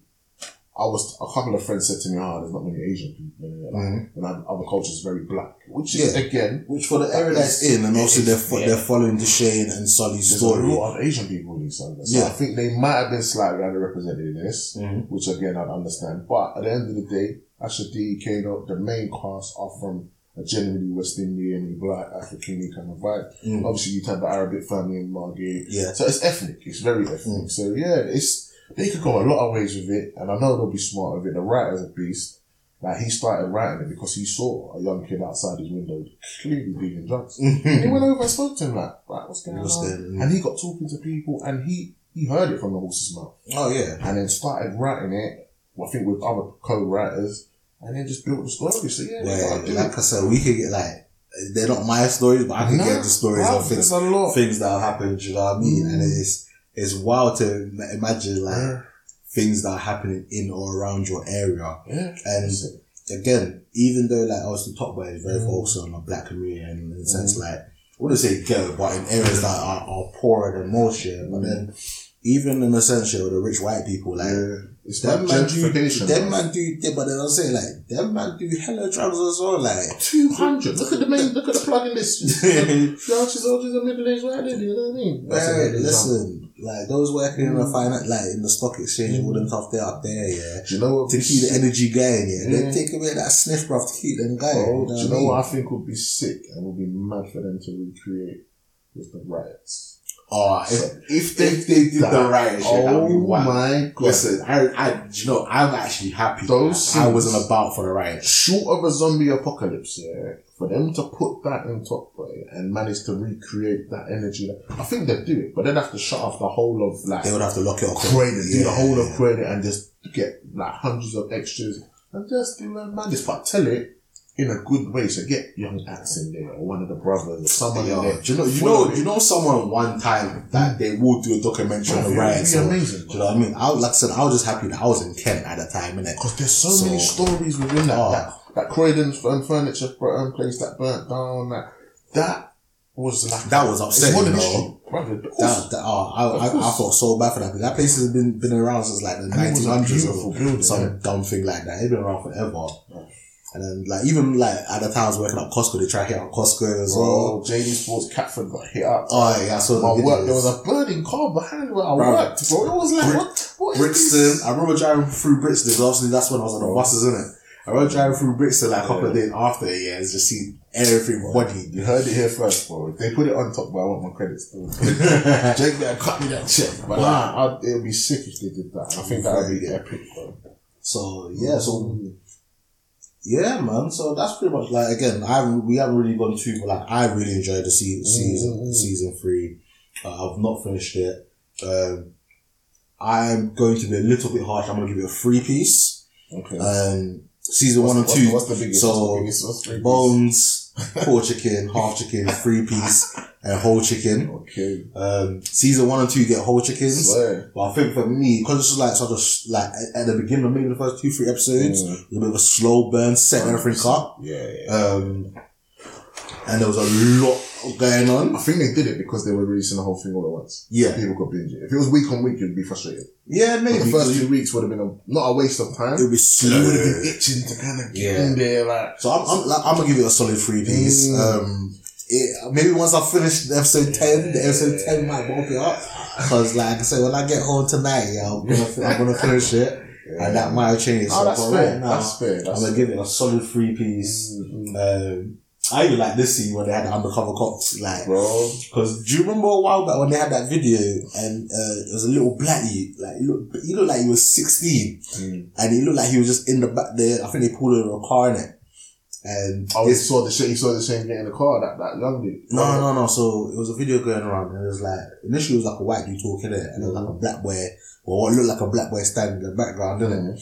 I was a couple of friends said to me, "Ah, there's not many Asian people in. Like, Mhm. And other other cultures very black, which is Yeah. again Which for the area that's in, and also they're, fo- Yeah. they're following Dushane and Sully's There's story. a lot of Asian people in London. So Yeah. I think they might have been slightly underrepresented in this, Mhm. which again, I'd understand. But at the end of the day, Ashadi, Kano, the main cast are from a generally West Indian, black, African kind of vibe. Mm. Obviously, you'd have the Arabic family in Margate. Yeah. So it's ethnic. It's very ethnic. Mm. So yeah, it's they could go a lot of ways with it, and I know they'll be smart with it. The writer's a beast. Like he started writing it because he saw a young kid outside his window clearly dealing drugs. And he went over and spoke to him like, right, what's going What's on? on? And he got talking to people and he, he heard it from the horse's mouth. Oh, yeah. And then started writing it, I think with other co-writers, and then just built the story. So yeah, they Where, like. I said, we could get like, they're not my stories, but I can Nah, get the stories of things, there's a lot. things that have happened, you know what I mean? Mm. And it's, it's wild to imagine like Yeah. things that are happening in or around your area. Yeah. And again, even though like obviously Top Boy is very Mm. focused on the black community and in the sense like I wouldn't say ghetto, but in areas that are, are poorer than most yeah. But Mm. then even in the sense with the rich white people, like yeah. It's them man do them man do yeah, but then I'm saying like them man do hella drugs as well, like 200. Look at the main, look at the plug in this. Youngsters, oldies, and middle aged white lady, you know what I mean? That's a Man, good example. listen, like those working in the Mm. finance, like in the stock exchange, all them stuff they up there, yeah. Do you know what? To keep the sick? energy going, yeah. They Mm. take away that sniff, bruv, to keep them going. Bro, you do know you what know I mean? what I think would be sick and would be mad for them to recreate with the riots? Oh, So if, if they, they did the right shit, oh that'd be wild. my god! Listen, I, I, you know, I'm actually happy. Those that I wasn't about for the riot. Short of a zombie apocalypse, yeah, for them to put that in Top Boy and manage to recreate that energy, I think they'd do it, but they'd have to shut off the whole of like They would have to lock it off. Croydon, do the Yeah. whole of credit, and just get like hundreds of extras and just do a madness, but tell it in a good way. So get young acts in there, or one of the brothers, or someone Yeah, in there. do you know? You know? You know someone one time that they will do a documentary on the riots. it'd be or- amazing, Do you know what I mean? I was- like I said, I was just happy that I was in Kent at the time, innit? Because there's so, So- many stories within that. Oh. That, that Croydon um, furniture um, place that burnt down. That that was like That was upsetting, It's one of though. brother. That, that, oh, I, I, I felt so bad for that. That place has been been around since like the And it was a 1900s or some yeah. dumb thing like that. It's been around forever. And then like even like at the time I was working at Costco, they try to hit out Costco as well. Bro, JD Sports Catford got hit up. Oh yeah, I saw the work, there was a burning car behind where I Bro. worked, bro. It was like, Brick- what? what Brixton. I remember driving through Brixton. Obviously, that's when I was on the buses, isn't it? I remember driving through Brixton like a couple of days after, yeah, and just see everything body. You heard it here first, bro. If they put it on top, but I want my credits. Jake better cut me that check. But nah, I'd, it would be sick if they did that. I think that would be Yeah. epic, bro. So yeah, so mm. Yeah, man. So that's pretty much like again. I haven't- we haven't really gone too, but like I really enjoyed the se- season Mm. season three. Uh, I've not finished it. Um, I'm going to be a little bit harsh. I'm going to give it a three piece. Okay. Um, season What's one and two. What's, the biggest? So what's the biggest? What's the biggest? bones, quarter chicken, half chicken, three piece, and whole chicken. Okay. Um, season one and two you get whole chickens. Swear. But I think for me, because it's like such a s- like at- the beginning of maybe the first two three episodes, Mm. it was a bit of a slow burn, set everything up. Yeah, yeah. Um, and there was a lot going on. I think they did it because they were releasing the whole thing all at once. Yeah, People could binge it. If it was week on week, you'd be frustrated. yeah, But maybe the first two weeks would have been a, not a waste of time. it would be slow. you would have been itching to kind of get Yeah. in there, like. So I'm, I'm, like, I'm gonna give it a solid three piece. Mm. Um, it, maybe once I finish the episode ten, the episode ten might bump it up. Cause like I said, when I get home tonight, yeah, I'm gonna I'm gonna finish it, and that might have changed. Oh, So, that's fair. right now, that's fair. That's I'm gonna give it a solid three piece. Mm, Um, I even like this scene when they had the undercover cops, like, bro. because do you remember a while back when they had that video and uh, it was a little black you, like he looked, he looked like he was sixteen, Mm. and he looked like he was just in the back there. I think they pulled over a car in it, and Oh, he this- saw the shit. He saw the shit get in the car. That that young dude. no, no, no. So it was a video going around, and it was like initially it was like a white dude talking it, and it was like a black boy, or what looked like a black boy standing in the background, didn't it?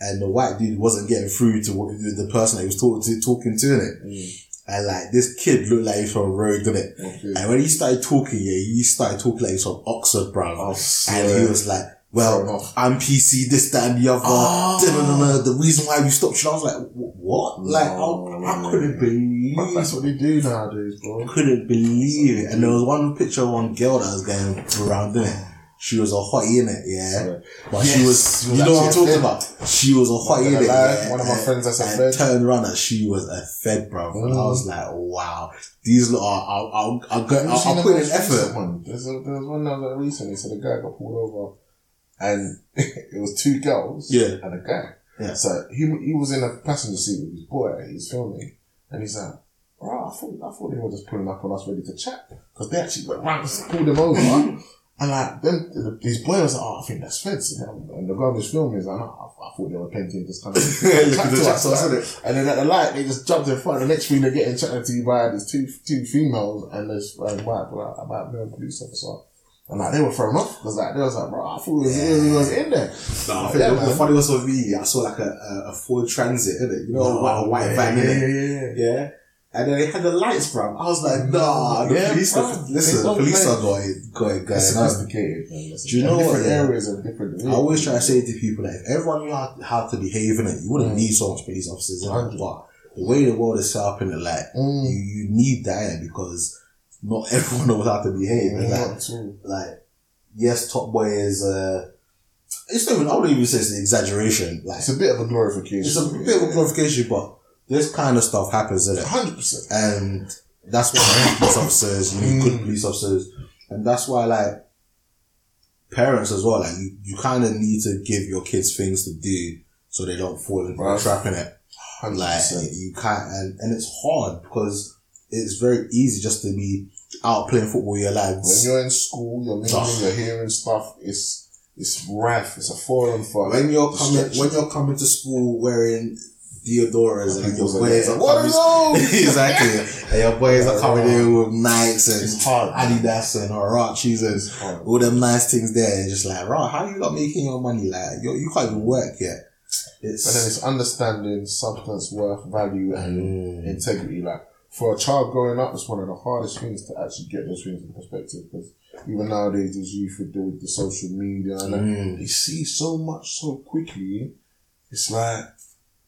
And the white dude wasn't getting through to what, the person that he was talking to, talking to it. Mm. And like this kid looked like he's from road, didn't it? Okay. And when he started talking, yeah, he started talking like he's from Oxford, bro. Oh, and he was like, well. I'm PC, this, that, and the other. Oh. The reason why we stopped you, I was like, what? Like. I, couldn't believe But that's what they do nowadays, bro. couldn't believe it. And there was one picture of one girl that was going around, it? She was a hottie in it, yeah. But Yes, she was, you know what I'm talking fed. about? She was a hottie in it, yeah. one of my friends that's a and fed. turned around and she was a fed, bro. And I Mm. was like, wow, these lot are, I'll, I'll, I'll, go, I'll, I'll put in effort. One? There's, a, there's one that was recently. So the guy got pulled over, and it was two girls Yeah. and a guy. Yeah. So he he was in a passenger seat with his boy. He's filming, and he's like, "Bro, I thought I thought they were just pulling up on us ready to chat because they actually went round and pulled him over." And like then his boy was like, "Oh, I think that's feds." And the guy was filming is like, "No, I, I thought they were painting just kind of chat to us, like, and then at the light, they just jumped in front. The next thing they're getting chatted to you by these two two females and there's um, white black about male police officer. And like they were thrown off because like they was like, bro, I thought he was, he was in there. No, I Yeah, the, the funny was for me, I saw like a, a, Ford Transit, innit? You know, like a white yeah, van, yeah, innit? yeah, yeah. Yeah. And then they had the lights, bro. I was like, nah, the Yeah, police, bro. are, listen, the police play. are going, going, going sophisticated, man. Do you know what, different yeah? areas of different. I always try to say to people that if everyone knew how, how to behave in it, you wouldn't Mm. need so much police officers it. But the way the world is set up in it, like, Mm. you, you need that because not everyone knows how to behave. And like, like, yes, Top Boy is, uh, it's not even, I wouldn't even say it's an exaggeration. Like, It's a bit of a glorification. it's a bit of a glorification, but this kind of stuff happens in it. Hundred percent. And that's why police officers, you need good Mm. police officers. And that's why, like, parents as well, like, you, you kind of need to give your kids things to do so they don't fall into Right. a trap in it. Hundred Like, you can't, and, and it's hard because it's very easy just to be out playing football with your When you're in school, you're mingling, you're hearing stuff. It's it's rife. It's a foreign for When you're coming, when you're coming to school wearing Diadoras and your boys like, are "What are coming- those?" exactly, and your boys are coming in with Nikes and hard. Adidas and Huaraches and all them nice things there. And just like, right, how you not making your money? Like, you you can't even work yet. It's, But then it's understanding substance, worth, value, and Mm. integrity. Like for a child growing up, it's one of the hardest things to actually get those things in perspective. Because even nowadays, as youth with the, with the social media and Mm. they see so much so quickly. It's like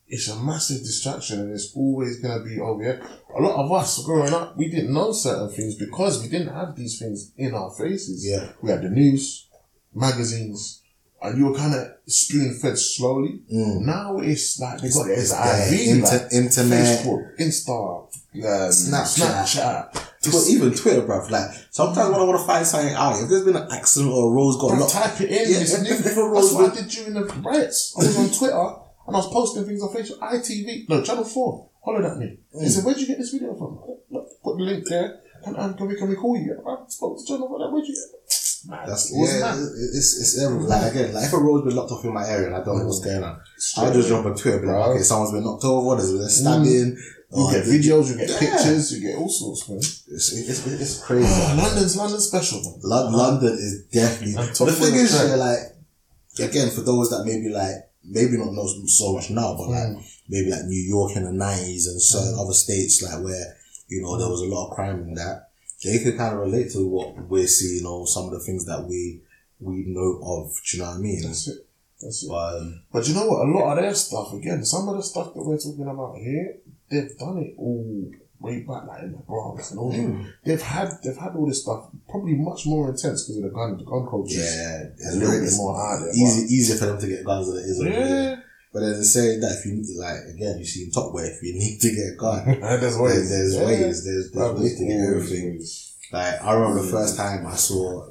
it's a massive distraction, and it's always gonna be oh yeah. A lot of us growing up, we didn't know certain things because we didn't have these things in our faces. Yeah. we had the news, magazines, and you were kind of spoon fed slowly. Mm. Now it's like they got it It's as. IV, Inter- like internet. Facebook, Insta, um, Snapchat. Snapchat. Even Twitter, bruv. Like sometimes when I want to find something out, if there's been an accident or a road's got Bro, locked, type it in. Yeah, it's new. a That's what I did during the riots. I was on Twitter and I was posting things on Facebook. ITV, no, Channel 4, hollered at me. He said, Where'd you get this video from? Look, Put the link there. and, um, can, we, can we call you? I spoke to Channel 4. Where'd you get Man, That's it yeah, mad. it's it's every, like again, like if a road's been locked off in my area and I don't know what's going on, Straight I'll just jump on Twitter, be like, okay, someone's been knocked over, there's been mm. a stabbing. You oh, get videos, you get Yeah. pictures, you get all sorts, man. It's, it's, it's crazy. Oh, London's London special, man. Lon- London is definitely. The thing is, yeah, like again, for those that maybe like maybe not know so much now, but like Mm. maybe like New York in the nineties and certain mm. other states like where you know there mm. was a lot of crime in that, they could kind of relate to what we're seeing or some of the things that we we know of. Do you know what I mean? That's it. That's it. Um, But you know what? A lot of their stuff, again, some of the stuff that we're talking about here, they've done it all way back, like in the Bronx and all. Mm. They've had they've had all this stuff probably much more intense because of the gun the gun culture. yeah, a little bit more there. easy easier for them to get guns than it is but- over here. Yeah, But then saying that if you need like again, you see in Top Boy, if you need to get a gun, and there's there's, ways. there's Yeah. ways, there's, there's ways to get everything. ways. Like I remember the first time I saw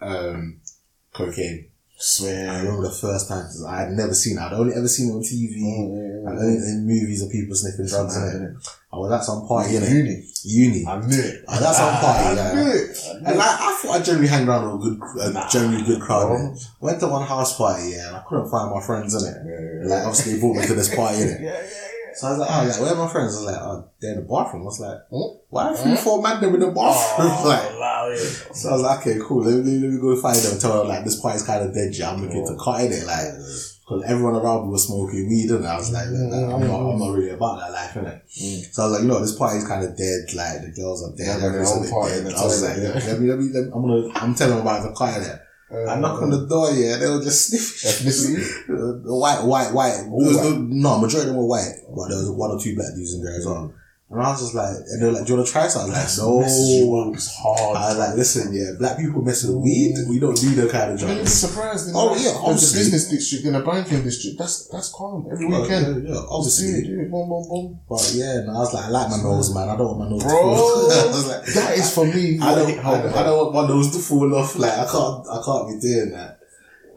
um cocaine. I remember the first time 'cause I had never seen it. I'd only ever seen it on TV Mm, and only in movies of people sniffing drugs in it. I was at some party in. Uni. Uni. I knew it. Oh, that's our party, I yeah. knew it. I knew And like, I thought I generally hang around with a good, a generally good crowd. Bro. Went to one house party, yeah, and I couldn't find my friends in it. Yeah, Like, obviously, they brought me to this party, innit? yeah, yeah, So I was like, oh, yeah, where are my friends? I was like, oh, they're in the bathroom. I was like, Hmm? why are three, four man them in the bathroom? Oh, like, it. so I was like, okay, cool. Let me, let me go find them. Tell them like this party's kind of dead. Yeah, I'm looking to cut in it, like, because everyone around me was smoking weed, and I was like, Mm, I'm not, I'm not really about that life, innit? Mm. So I was like, you know, this party's kind of dead. Like the girls are dead. Yeah, everyone's a party dead. I was like, yeah. let, me, let me, let me, I'm gonna, I'm telling them about the car there. I knock on the door, yeah, they were just sniffing. White, white, white. Was white. No, no, majority of them were white, but there was one or two black dudes in there as well. And I was just like, and they were like, do you want to try something? I was like, Message you no. up is hard. I was like, listen, yeah, black people mess with weed. We don't do that kind of You'd be drugs. surprised. In Oh, like, yeah, there's obviously. a business district in a banking district. That's that's calm every Well, weekend. yeah, yeah, Just do it, obviously. do it, boom, boom, boom. But yeah, no, I was like, I like my nose, man. I don't want my nose Bro, to fall. I was like, that is for me. I don't, I, don't- I don't want my nose to fall off. Like I can't, I can't be doing that.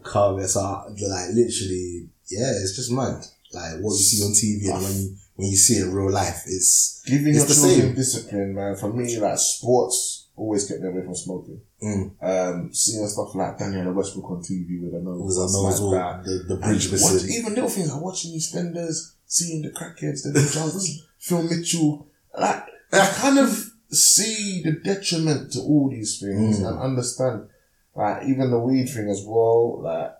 Can't be. So I, like literally, yeah, it's just mad. Like what you see on TV and when you when you see it in real life, it's Giving It's your the children same. discipline, man. For me, like sports always kept me away from smoking. mm, Um, seeing stuff like Danniella Westbrook on TV with a nose, a nose all that. the, the bridge watch, even little things like watching EastEnders, seeing the crackheads, the junks, Phil Mitchell. Like, I kind of see the detriment to all these things Mm. and understand. Like, even the weed thing as well. Like,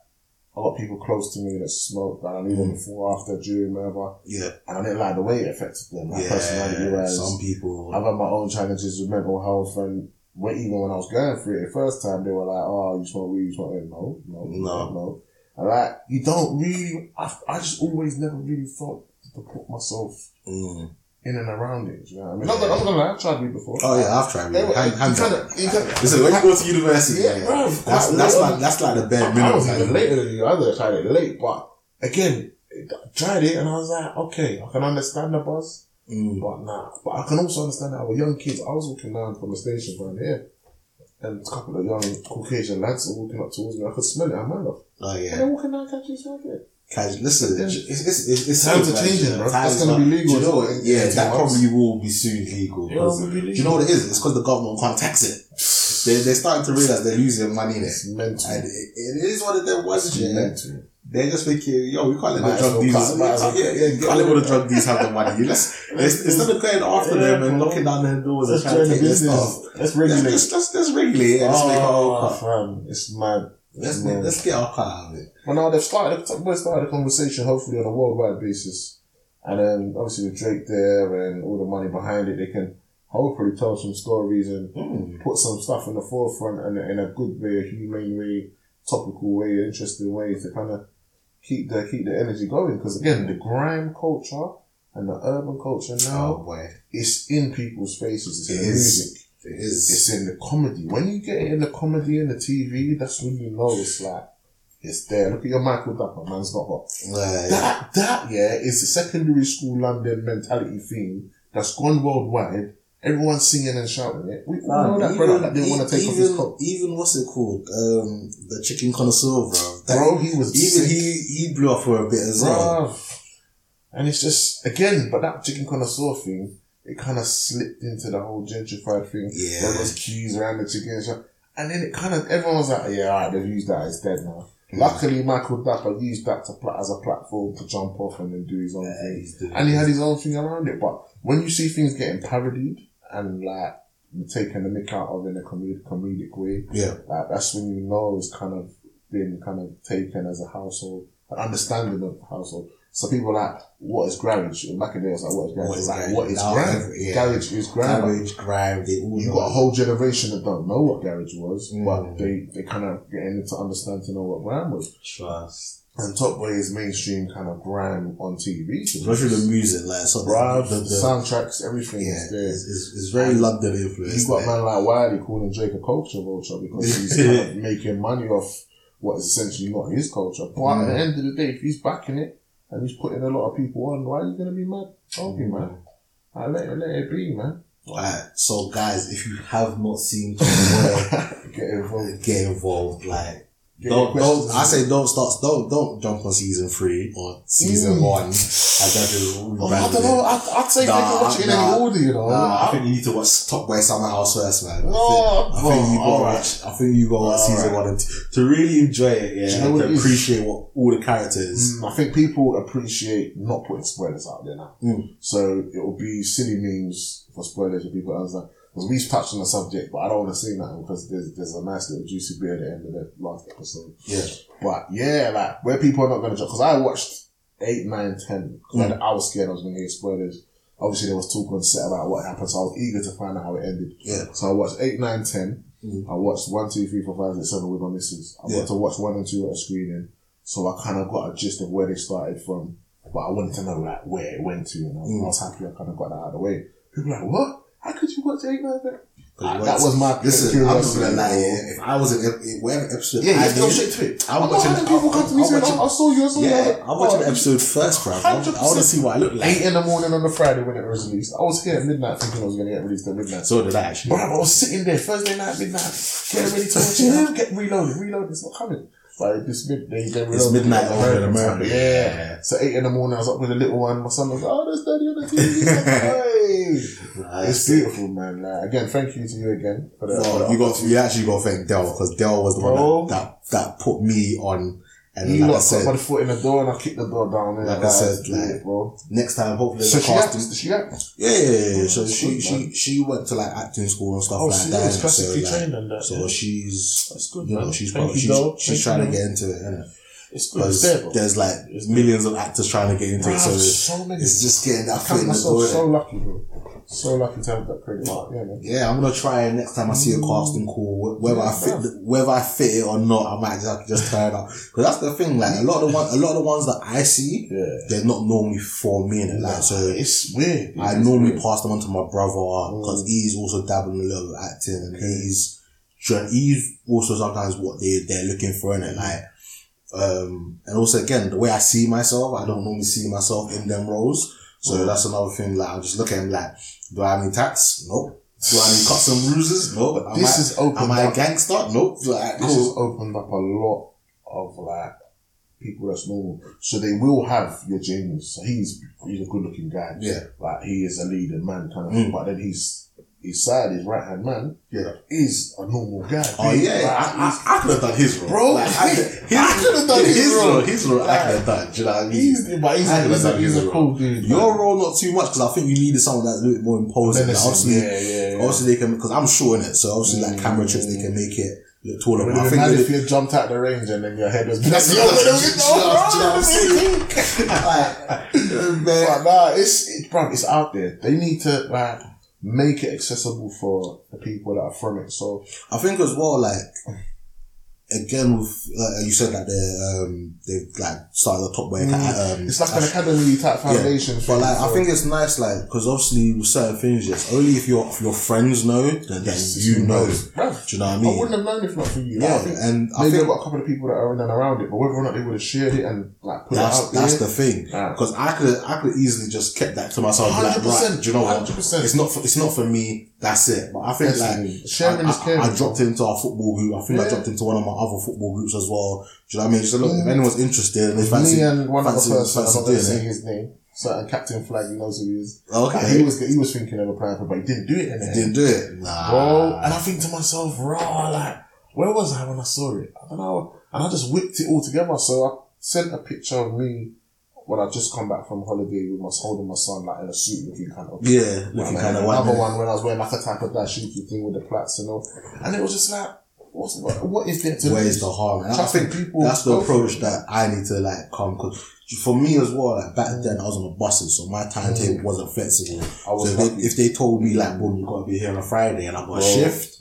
I got people close to me that smoke, and I knew them before, after, during, whatever. Yeah, And I didn't like the way it affected them, like personality yeah. Some people. I've had my own challenges with mental health, and when, even when I was going through it the first time, they were like, "Oh, you smoke weed, you smoke weed." No, no, No. no. And like, you don't really. I, I just always never really thought to put myself Mm. In and around it. You know what I mean? I'm, gonna- I'm gonna lie, I've tried weed before. Oh yeah, I've tried. Weed. were- Hand, you hands kinda- up. you kinda- Listen, when you go to university, Yeah, yeah, bro, that's that's like that's like the bare I was even like- later than you. I was tried it late, but again, I tried it and I was like, okay, I can understand the buzz. Mm. But nah, but I can also understand that with young kids. I was walking down from the station around here, and a couple of young Caucasian lads were walking up towards me. I could smell it. I'm mad off. Oh And yeah. they're walking down, catching smoking. Guys, listen, it's, it's, it's, it's Times are changing, yeah. bro. That's gonna be legal you know what? in Yeah, that months. probably will be soon legal. Yeah, 'cause- it will be do you know what it is? It's because the government can't tax it. They, they're starting to realize they're losing money in it. It's mental. And it, it is them ones, It's yeah. mental. They're just thinking, yo, we can't let Might the drug dealers, cut- might as well- yeah, yeah, can't let all the drug dealers have the money. Let's, let's, instead of going after Yeah, them and bro. knocking down their doors and trying to take their stuff, Let's regulate. let's, let's, let's regulate it and just make our own Oh, fam, it's mad. Let's No. let's get our out of it. Well, now they've started. They've started a conversation, hopefully on a worldwide basis, and then obviously with Drake there and all the money behind it, they can hopefully tell some stories and Mm. put some stuff in the forefront and in a good way, a humane way, topical way, interesting way to kind of keep the keep the energy going. Because again, the grime culture and the urban culture Oh now, boy, it's in people's faces. It's It the is. music. It is. It's in the comedy. When you get it in the comedy and the TV, that's when you know it's like it's there. Look at your Michael Dapaah, man's not hot. Like, That that yeah is the secondary school London mentality theme that's gone worldwide. Everyone's singing and shouting it. We all know that brother that didn't want to take off his even, coat. even what's it called? Um, the chicken connoisseur, bro. That- Bro, he was even sick. he he blew up for a bit as well. And it's just again, but that chicken connoisseur thing, it kind of slipped into the whole gentrified thing. Yeah. There was queues around the chicken shop. And then it kind of, everyone was like, yeah, alright, they've used that, it's dead now. Hmm. Luckily, Michael Dapaah used that to pla- as a platform to jump off and then do his own Yeah, thing. And he had his own thing around it. But when you see things getting parodied and like taken the mick out of in a comedic, comedic way, Yeah, like that's when you know it's kind of been kind of taken as a household, an understanding of the household. So people are like, what is garage? And back in the day, it was like, what is garage? What is like, garage? what is Now garage? yeah. Garage is garage. Garage, grime, You know. got a whole generation that don't know what garage was, Mm. but they, they kind of getting into understand to know what grime was. trust. And Top Boy is mainstream kind of grime on TV. Especially the music, like so Bruv, the, the, soundtracks, everything yeah, is there. it's, it's, it's very London influence. You got man like Wiley calling Drake a culture vulture because he's kind of making money off what is essentially not his culture. But at the Mm. end of the day, if he's backing it and he's putting a lot of people on, why are you gonna be mad? Don't be mad. I let it, let it be, man. Alright, so guys, if you have not seen Top Get involved. get involved. Like, don't, don't. I say don't start. Don't don't jump on season three or season Mm. one. Is Oh, I don't know. I'd, I'd say Nah, can watch it in nah. any order, you know. Nah, I think you need to watch Top Boy Summer House first, man. I think, I think you bro, got alright. watch. I think you got watch season Alright. one and two to really enjoy it. Yeah, you know what to appreciate what all the characters. Mm, I think people appreciate not putting spoilers out there now. Mm. So it will be silly memes for spoilers for people to understand. Because we've touched on the subject, but I don't want to say nothing because there's there's a nice little juicy bit at the end of the last episode. Yeah, But yeah, like where people are not going to judge. Because I watched eight, nine, ten. 'cause Mm. I, I was scared I was going to hear spoilers. Obviously, there was talk on set about what happened, so I was eager to find out how it ended. yeah. So I watched eight, nine, ten. Mm. I watched one, two, three, four, five, six, seven with my missus. I Yeah. got to watch one and two at a screening, so I kind of got a gist of where they started from. But I wanted to know like where it went to, and I, Mm. I was happy I kind of got that out of the way. People like, what? How could you watch eight, nine, ten? 'Cause Ah, that was my Listen, I'm curiosity. not gonna lie. Yeah, if I was in whatever episode, Yeah, I yeah, go did, straight to it. I'm I'm watching. watching people come to me I'm saying, "Oh, I saw you, I saw you. Yeah, I'm watching Oh, the episode first, bro. I want to see what I look like. Eight in the morning on the Friday when it was released. I was here at midnight thinking I was going to get released at midnight. So did I actually. Bro, I was sitting there Thursday night, midnight, getting ready to watch it. Get reloaded, reloaded. It's not coming. Like this mid, they, they It's midnight it over in America. Yeah. Yeah. So eight in the morning, I was up with a little one. My son was like, "Oh, there's daddy on the TV." hey. Nice. It's beautiful, man. Like, again, thank you to you again for the. for you got you actually got to thank Dell because Dell was the Bro. one that, that that put me on. And You like I lot got said, my foot in the door and I kicked the door down. And Like I said, do like, bro. next time hopefully So she act, casting. she act. Yeah, yeah, yeah. So she good, she man. she went to like acting school and stuff Oh, like she that. is so, classically like, trained and that. So yeah. she's That's good, you know man. she's Thank probably, you, she's, she's trying you, to get into it, innit? It's good. It's there, there's like millions of actors trying to get into it, so so many. it's just getting that I foot in the door. so lucky, bro. So lucky to have that credit. Yeah, man. Yeah, I'm gonna try it next time I see a casting call. wh- Whether I Yeah, fit, bruv. the, whether I fit it or not, I might just, just turn up. Because that's the thing. Like a lot of the one, a lot of the ones that I see, Yeah. they're not normally for me. innit? Like so, It's weird. I It's normally weird. pass them on to my brother because Mm. he's also dabbling a little bit acting and he's he's also sometimes what they they're looking for in it. Like, um, and also again the way I see myself, I don't normally see myself in them roles. So Mm. that's another thing. Like, I'm just look at him like, do I have any tats? Nope. Do I need cuts and bruises? Nope. Am This I, is open Am I a gangster? Nope. Like, This has opened up a lot of like people that's normal. So they will have your James. So he's he's a good looking guy. Yeah. Like he is a leading man kind of Mm. thing. But then he's his side, his right hand man, Yeah. is a normal guy. Oh yeah, like, I, I, I could have done his role, Bro, Like, I, I could've done his role. His role, I could have done. Do you know what I mean? He's, but he's, I he's, a, he's a role. cool dude. Your role not too much because I think you needed someone that's a little bit more imposing. Like, obviously, yeah, yeah, yeah. obviously they can because I'm sure in it. So obviously, like Mm. camera tricks, they can make it look taller. But I think been mad they- if you jumped out the range and then your head was That's the Do you know what I'm? Like, man, But nah, it's it, bro, it's out there. They need to like make it accessible for the people that are from it. So I think as well, like again with uh, you said that they um they've like started the top way. Um, Mm. it's like an academy type foundation. But thing, like, I think it's nice, like, because obviously with certain things, yes, only if your if your friends know, then, then Yes, you know. knows? Do you know what I mean I wouldn't have known if not for you. Like, Yeah, I think and I maybe think I've got a couple of people that are in and around it, but whether or not they would have shared it and like put that's it out that's there, the thing. Yeah. Because I could I could easily just kept that to myself. and be Like, 100%, right, do you know what? 100%. It's not for, it's not for me. That's it. But I think Definitely. like Sharing I, is I- caring. I, dropped into our football group. I think I Yeah. dropped into one of my other football groups as well. Do you know what I mean? Just look, if anyone's interested, they fancy, me and one other fancy, person, I'm fancy not going his name, certain uh, Captain Flag, he knows who he is. Okay, He was he was thinking of applying for, but he didn't do it the didn't do it, nah. bro. And I think to myself, raw, like, where was I when I saw it? I don't know. And I just whipped it all together. So I sent a picture of me when I just come back from holiday with my holding my son like in a suit looking kind of. Yeah, looking And kind of another one when I was wearing like a type of dashiki thing with the plaits and all. And it was just like, what's what, what is there to Where's the harm? And I think people that's the approach that I need to like come because for me as well, like back then I was on the buses, so my timetable wasn't flexible. Mm. I was so if they, if they told me like, boom, you gotta be here on a Friday and I got a shift,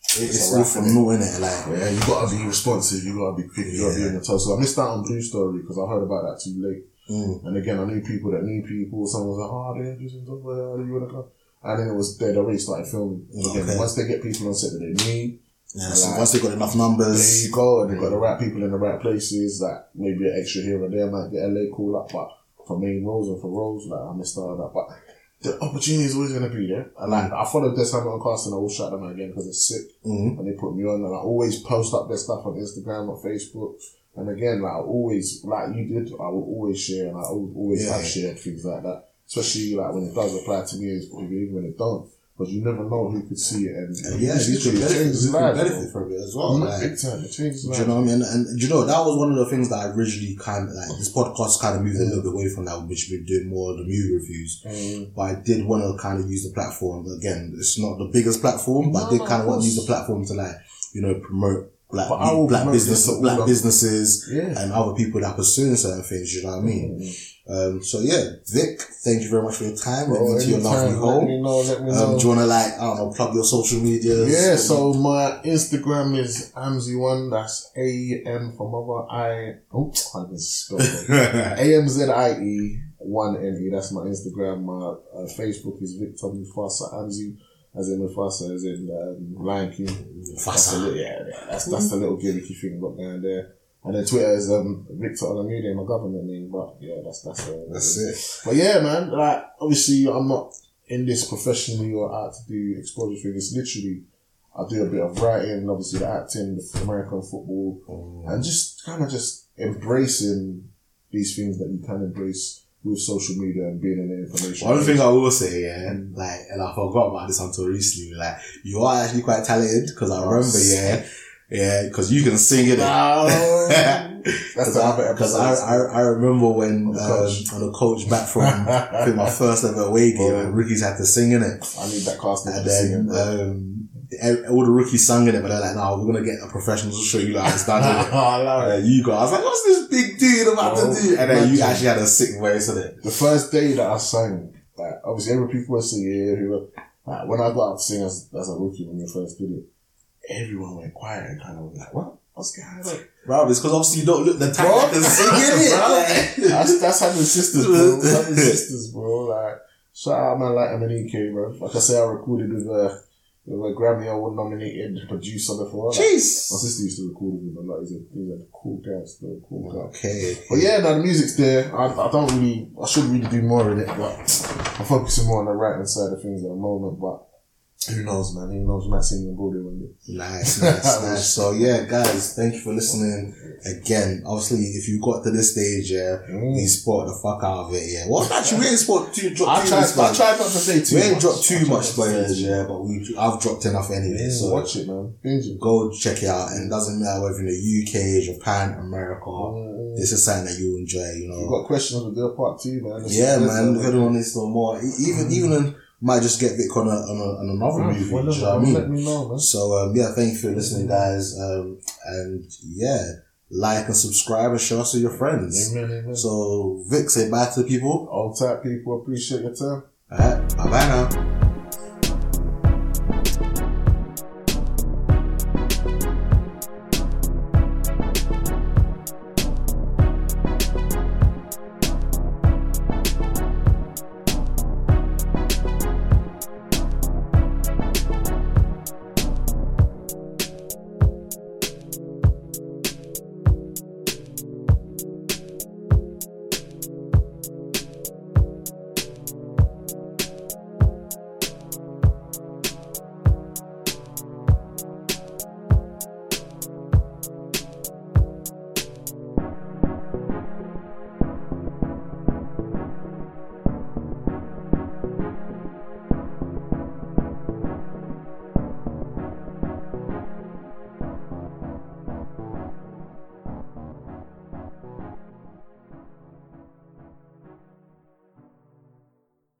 it's it's still from no in it. Like, Yeah, you gotta be responsive. You gotta be quick. You gotta be Yeah. in the toe. So I missed out on Blue Story because I heard about that too late. mm, And again, I knew people that knew people. Someone was like, "Oh, they're interesting stuff. Where you wanna come?" And then it was they already started filming. And again, Okay. once they get people on set that they need, yeah, so Like- once they got enough numbers, there you go. And they got the right people in the right places. Like maybe an extra here and there might get a late call up, but for main roles and for roles, like I missed out on that. But the opportunity is always gonna be there. And like I followed this Hamilton cast and I will shout them out again because it's sick. mm, and they put me on and I always post up their stuff on Instagram or Facebook. And again, like I always, like you did, I will always share and I al- always Yeah. have shared things like that. Especially like when it does apply to me, even when it don't. Because you never know who could see it and, and yeah, you could benefit, changes you could benefit from it as well. bro. Like, time, it changes Do you know what I mean? And, and you know that was one of the things that I originally kind of like. This podcast kind of moved a little bit away from that, which been doing more of the movie reviews. Mm. But I did want to kind of use the platform again. It's not the biggest platform, but I did kind of want to use the platform to like you know promote black But I will black business black businesses Yeah. and other people that are pursuing certain things. You know what I mean? Mm. Um, so yeah, Vic, thank you very much for your time. Bro, Let me to your lovely anytime, let home. me know, let me know. Um, do you want to like I don't know plug your social medias? Yeah, so my Instagram is Amzy1, that's A M for mother, I, oh, I can spell it. A M Z I E one N E. That's my Instagram. My uh, Facebook is Victor Mufasa Amzi, as in Mufasa, as in um, Lion King. That's Mufasa. little, yeah, yeah, that's that's the little gimmicky thing got down there. And then Twitter is um, Victor Olamide, my government name. But yeah, that's that's uh, That's it. But yeah, man, like obviously I'm not in this professionally or out to do exposure thing. It's literally I do a bit of writing, and obviously the acting, the American football, and just kind of just embracing these things that you can embrace with social media and being in the information. One thing I will say, yeah, like, and I forgot about this until recently, like, you are actually quite talented, because I remember, yeah, yeah, because you can sing it. That's the other Because. I, I, I remember when, On the um, coach. on the coach back from, I think my first ever away game, Oh. and rookies had to sing in it. I need that casting And to sing then, bro. um, all the rookies sang in it, but they're like, no, we're gonna get a professional to show you like it's done. innit?" I love it. you was like, what's this big dude about Oh, to do? And then you actually had a sick voice in it. The first day that I sang, like, obviously every people were singing, were, like, when I got out to sing as, as a rookie when we first did it, everyone went quiet and kind of was like, what? What's going on? Bro, it's because obviously you don't look the type Bro. that can sing in it. Like- That's, that's having sisters, bro. That's having sisters, bro. Like, shout out man like Emanike, bro. Like I say, I recorded with a, with a Grammy Award nominated producer before. Like, my Jeez. sister used to record with him a lot. He's a, he's a cool guy, still cool guy. Okay. But yeah, no, the music's there. I, I don't really, I should really do more in it, but I'm focusing more on the writing side of things at the moment. But who knows, man? Who knows? We might sing on Broadway one day. Nice, nice, nice. So yeah, guys, thank you for listening again. Obviously, if you got to this stage, yeah, Mm. you sport the fuck out of it, yeah. Well, actually, we ain't sport too, drop I too tried, much, I tried not to say too We ain't much. dropped too much to say spoilers, too yeah, but we, I've dropped enough anyway. much. So watch it, man. Go check it out, and it doesn't matter whether in the UK, Japan, America. Mm. This is something that you enjoy, you know. you've got questions, do a part two, man. Yeah, man. anyone needs to know more, even even in, might just get Vic on, a, on, a, on another Mm, movie. well, do you know what I mean? Let me know, man. So um, yeah, thank you for listening, guys. Um, and yeah, like and subscribe and share us with your friends. Amen, amen. So Vic, say bye to the people. All type people appreciate your time. All right, bye bye now.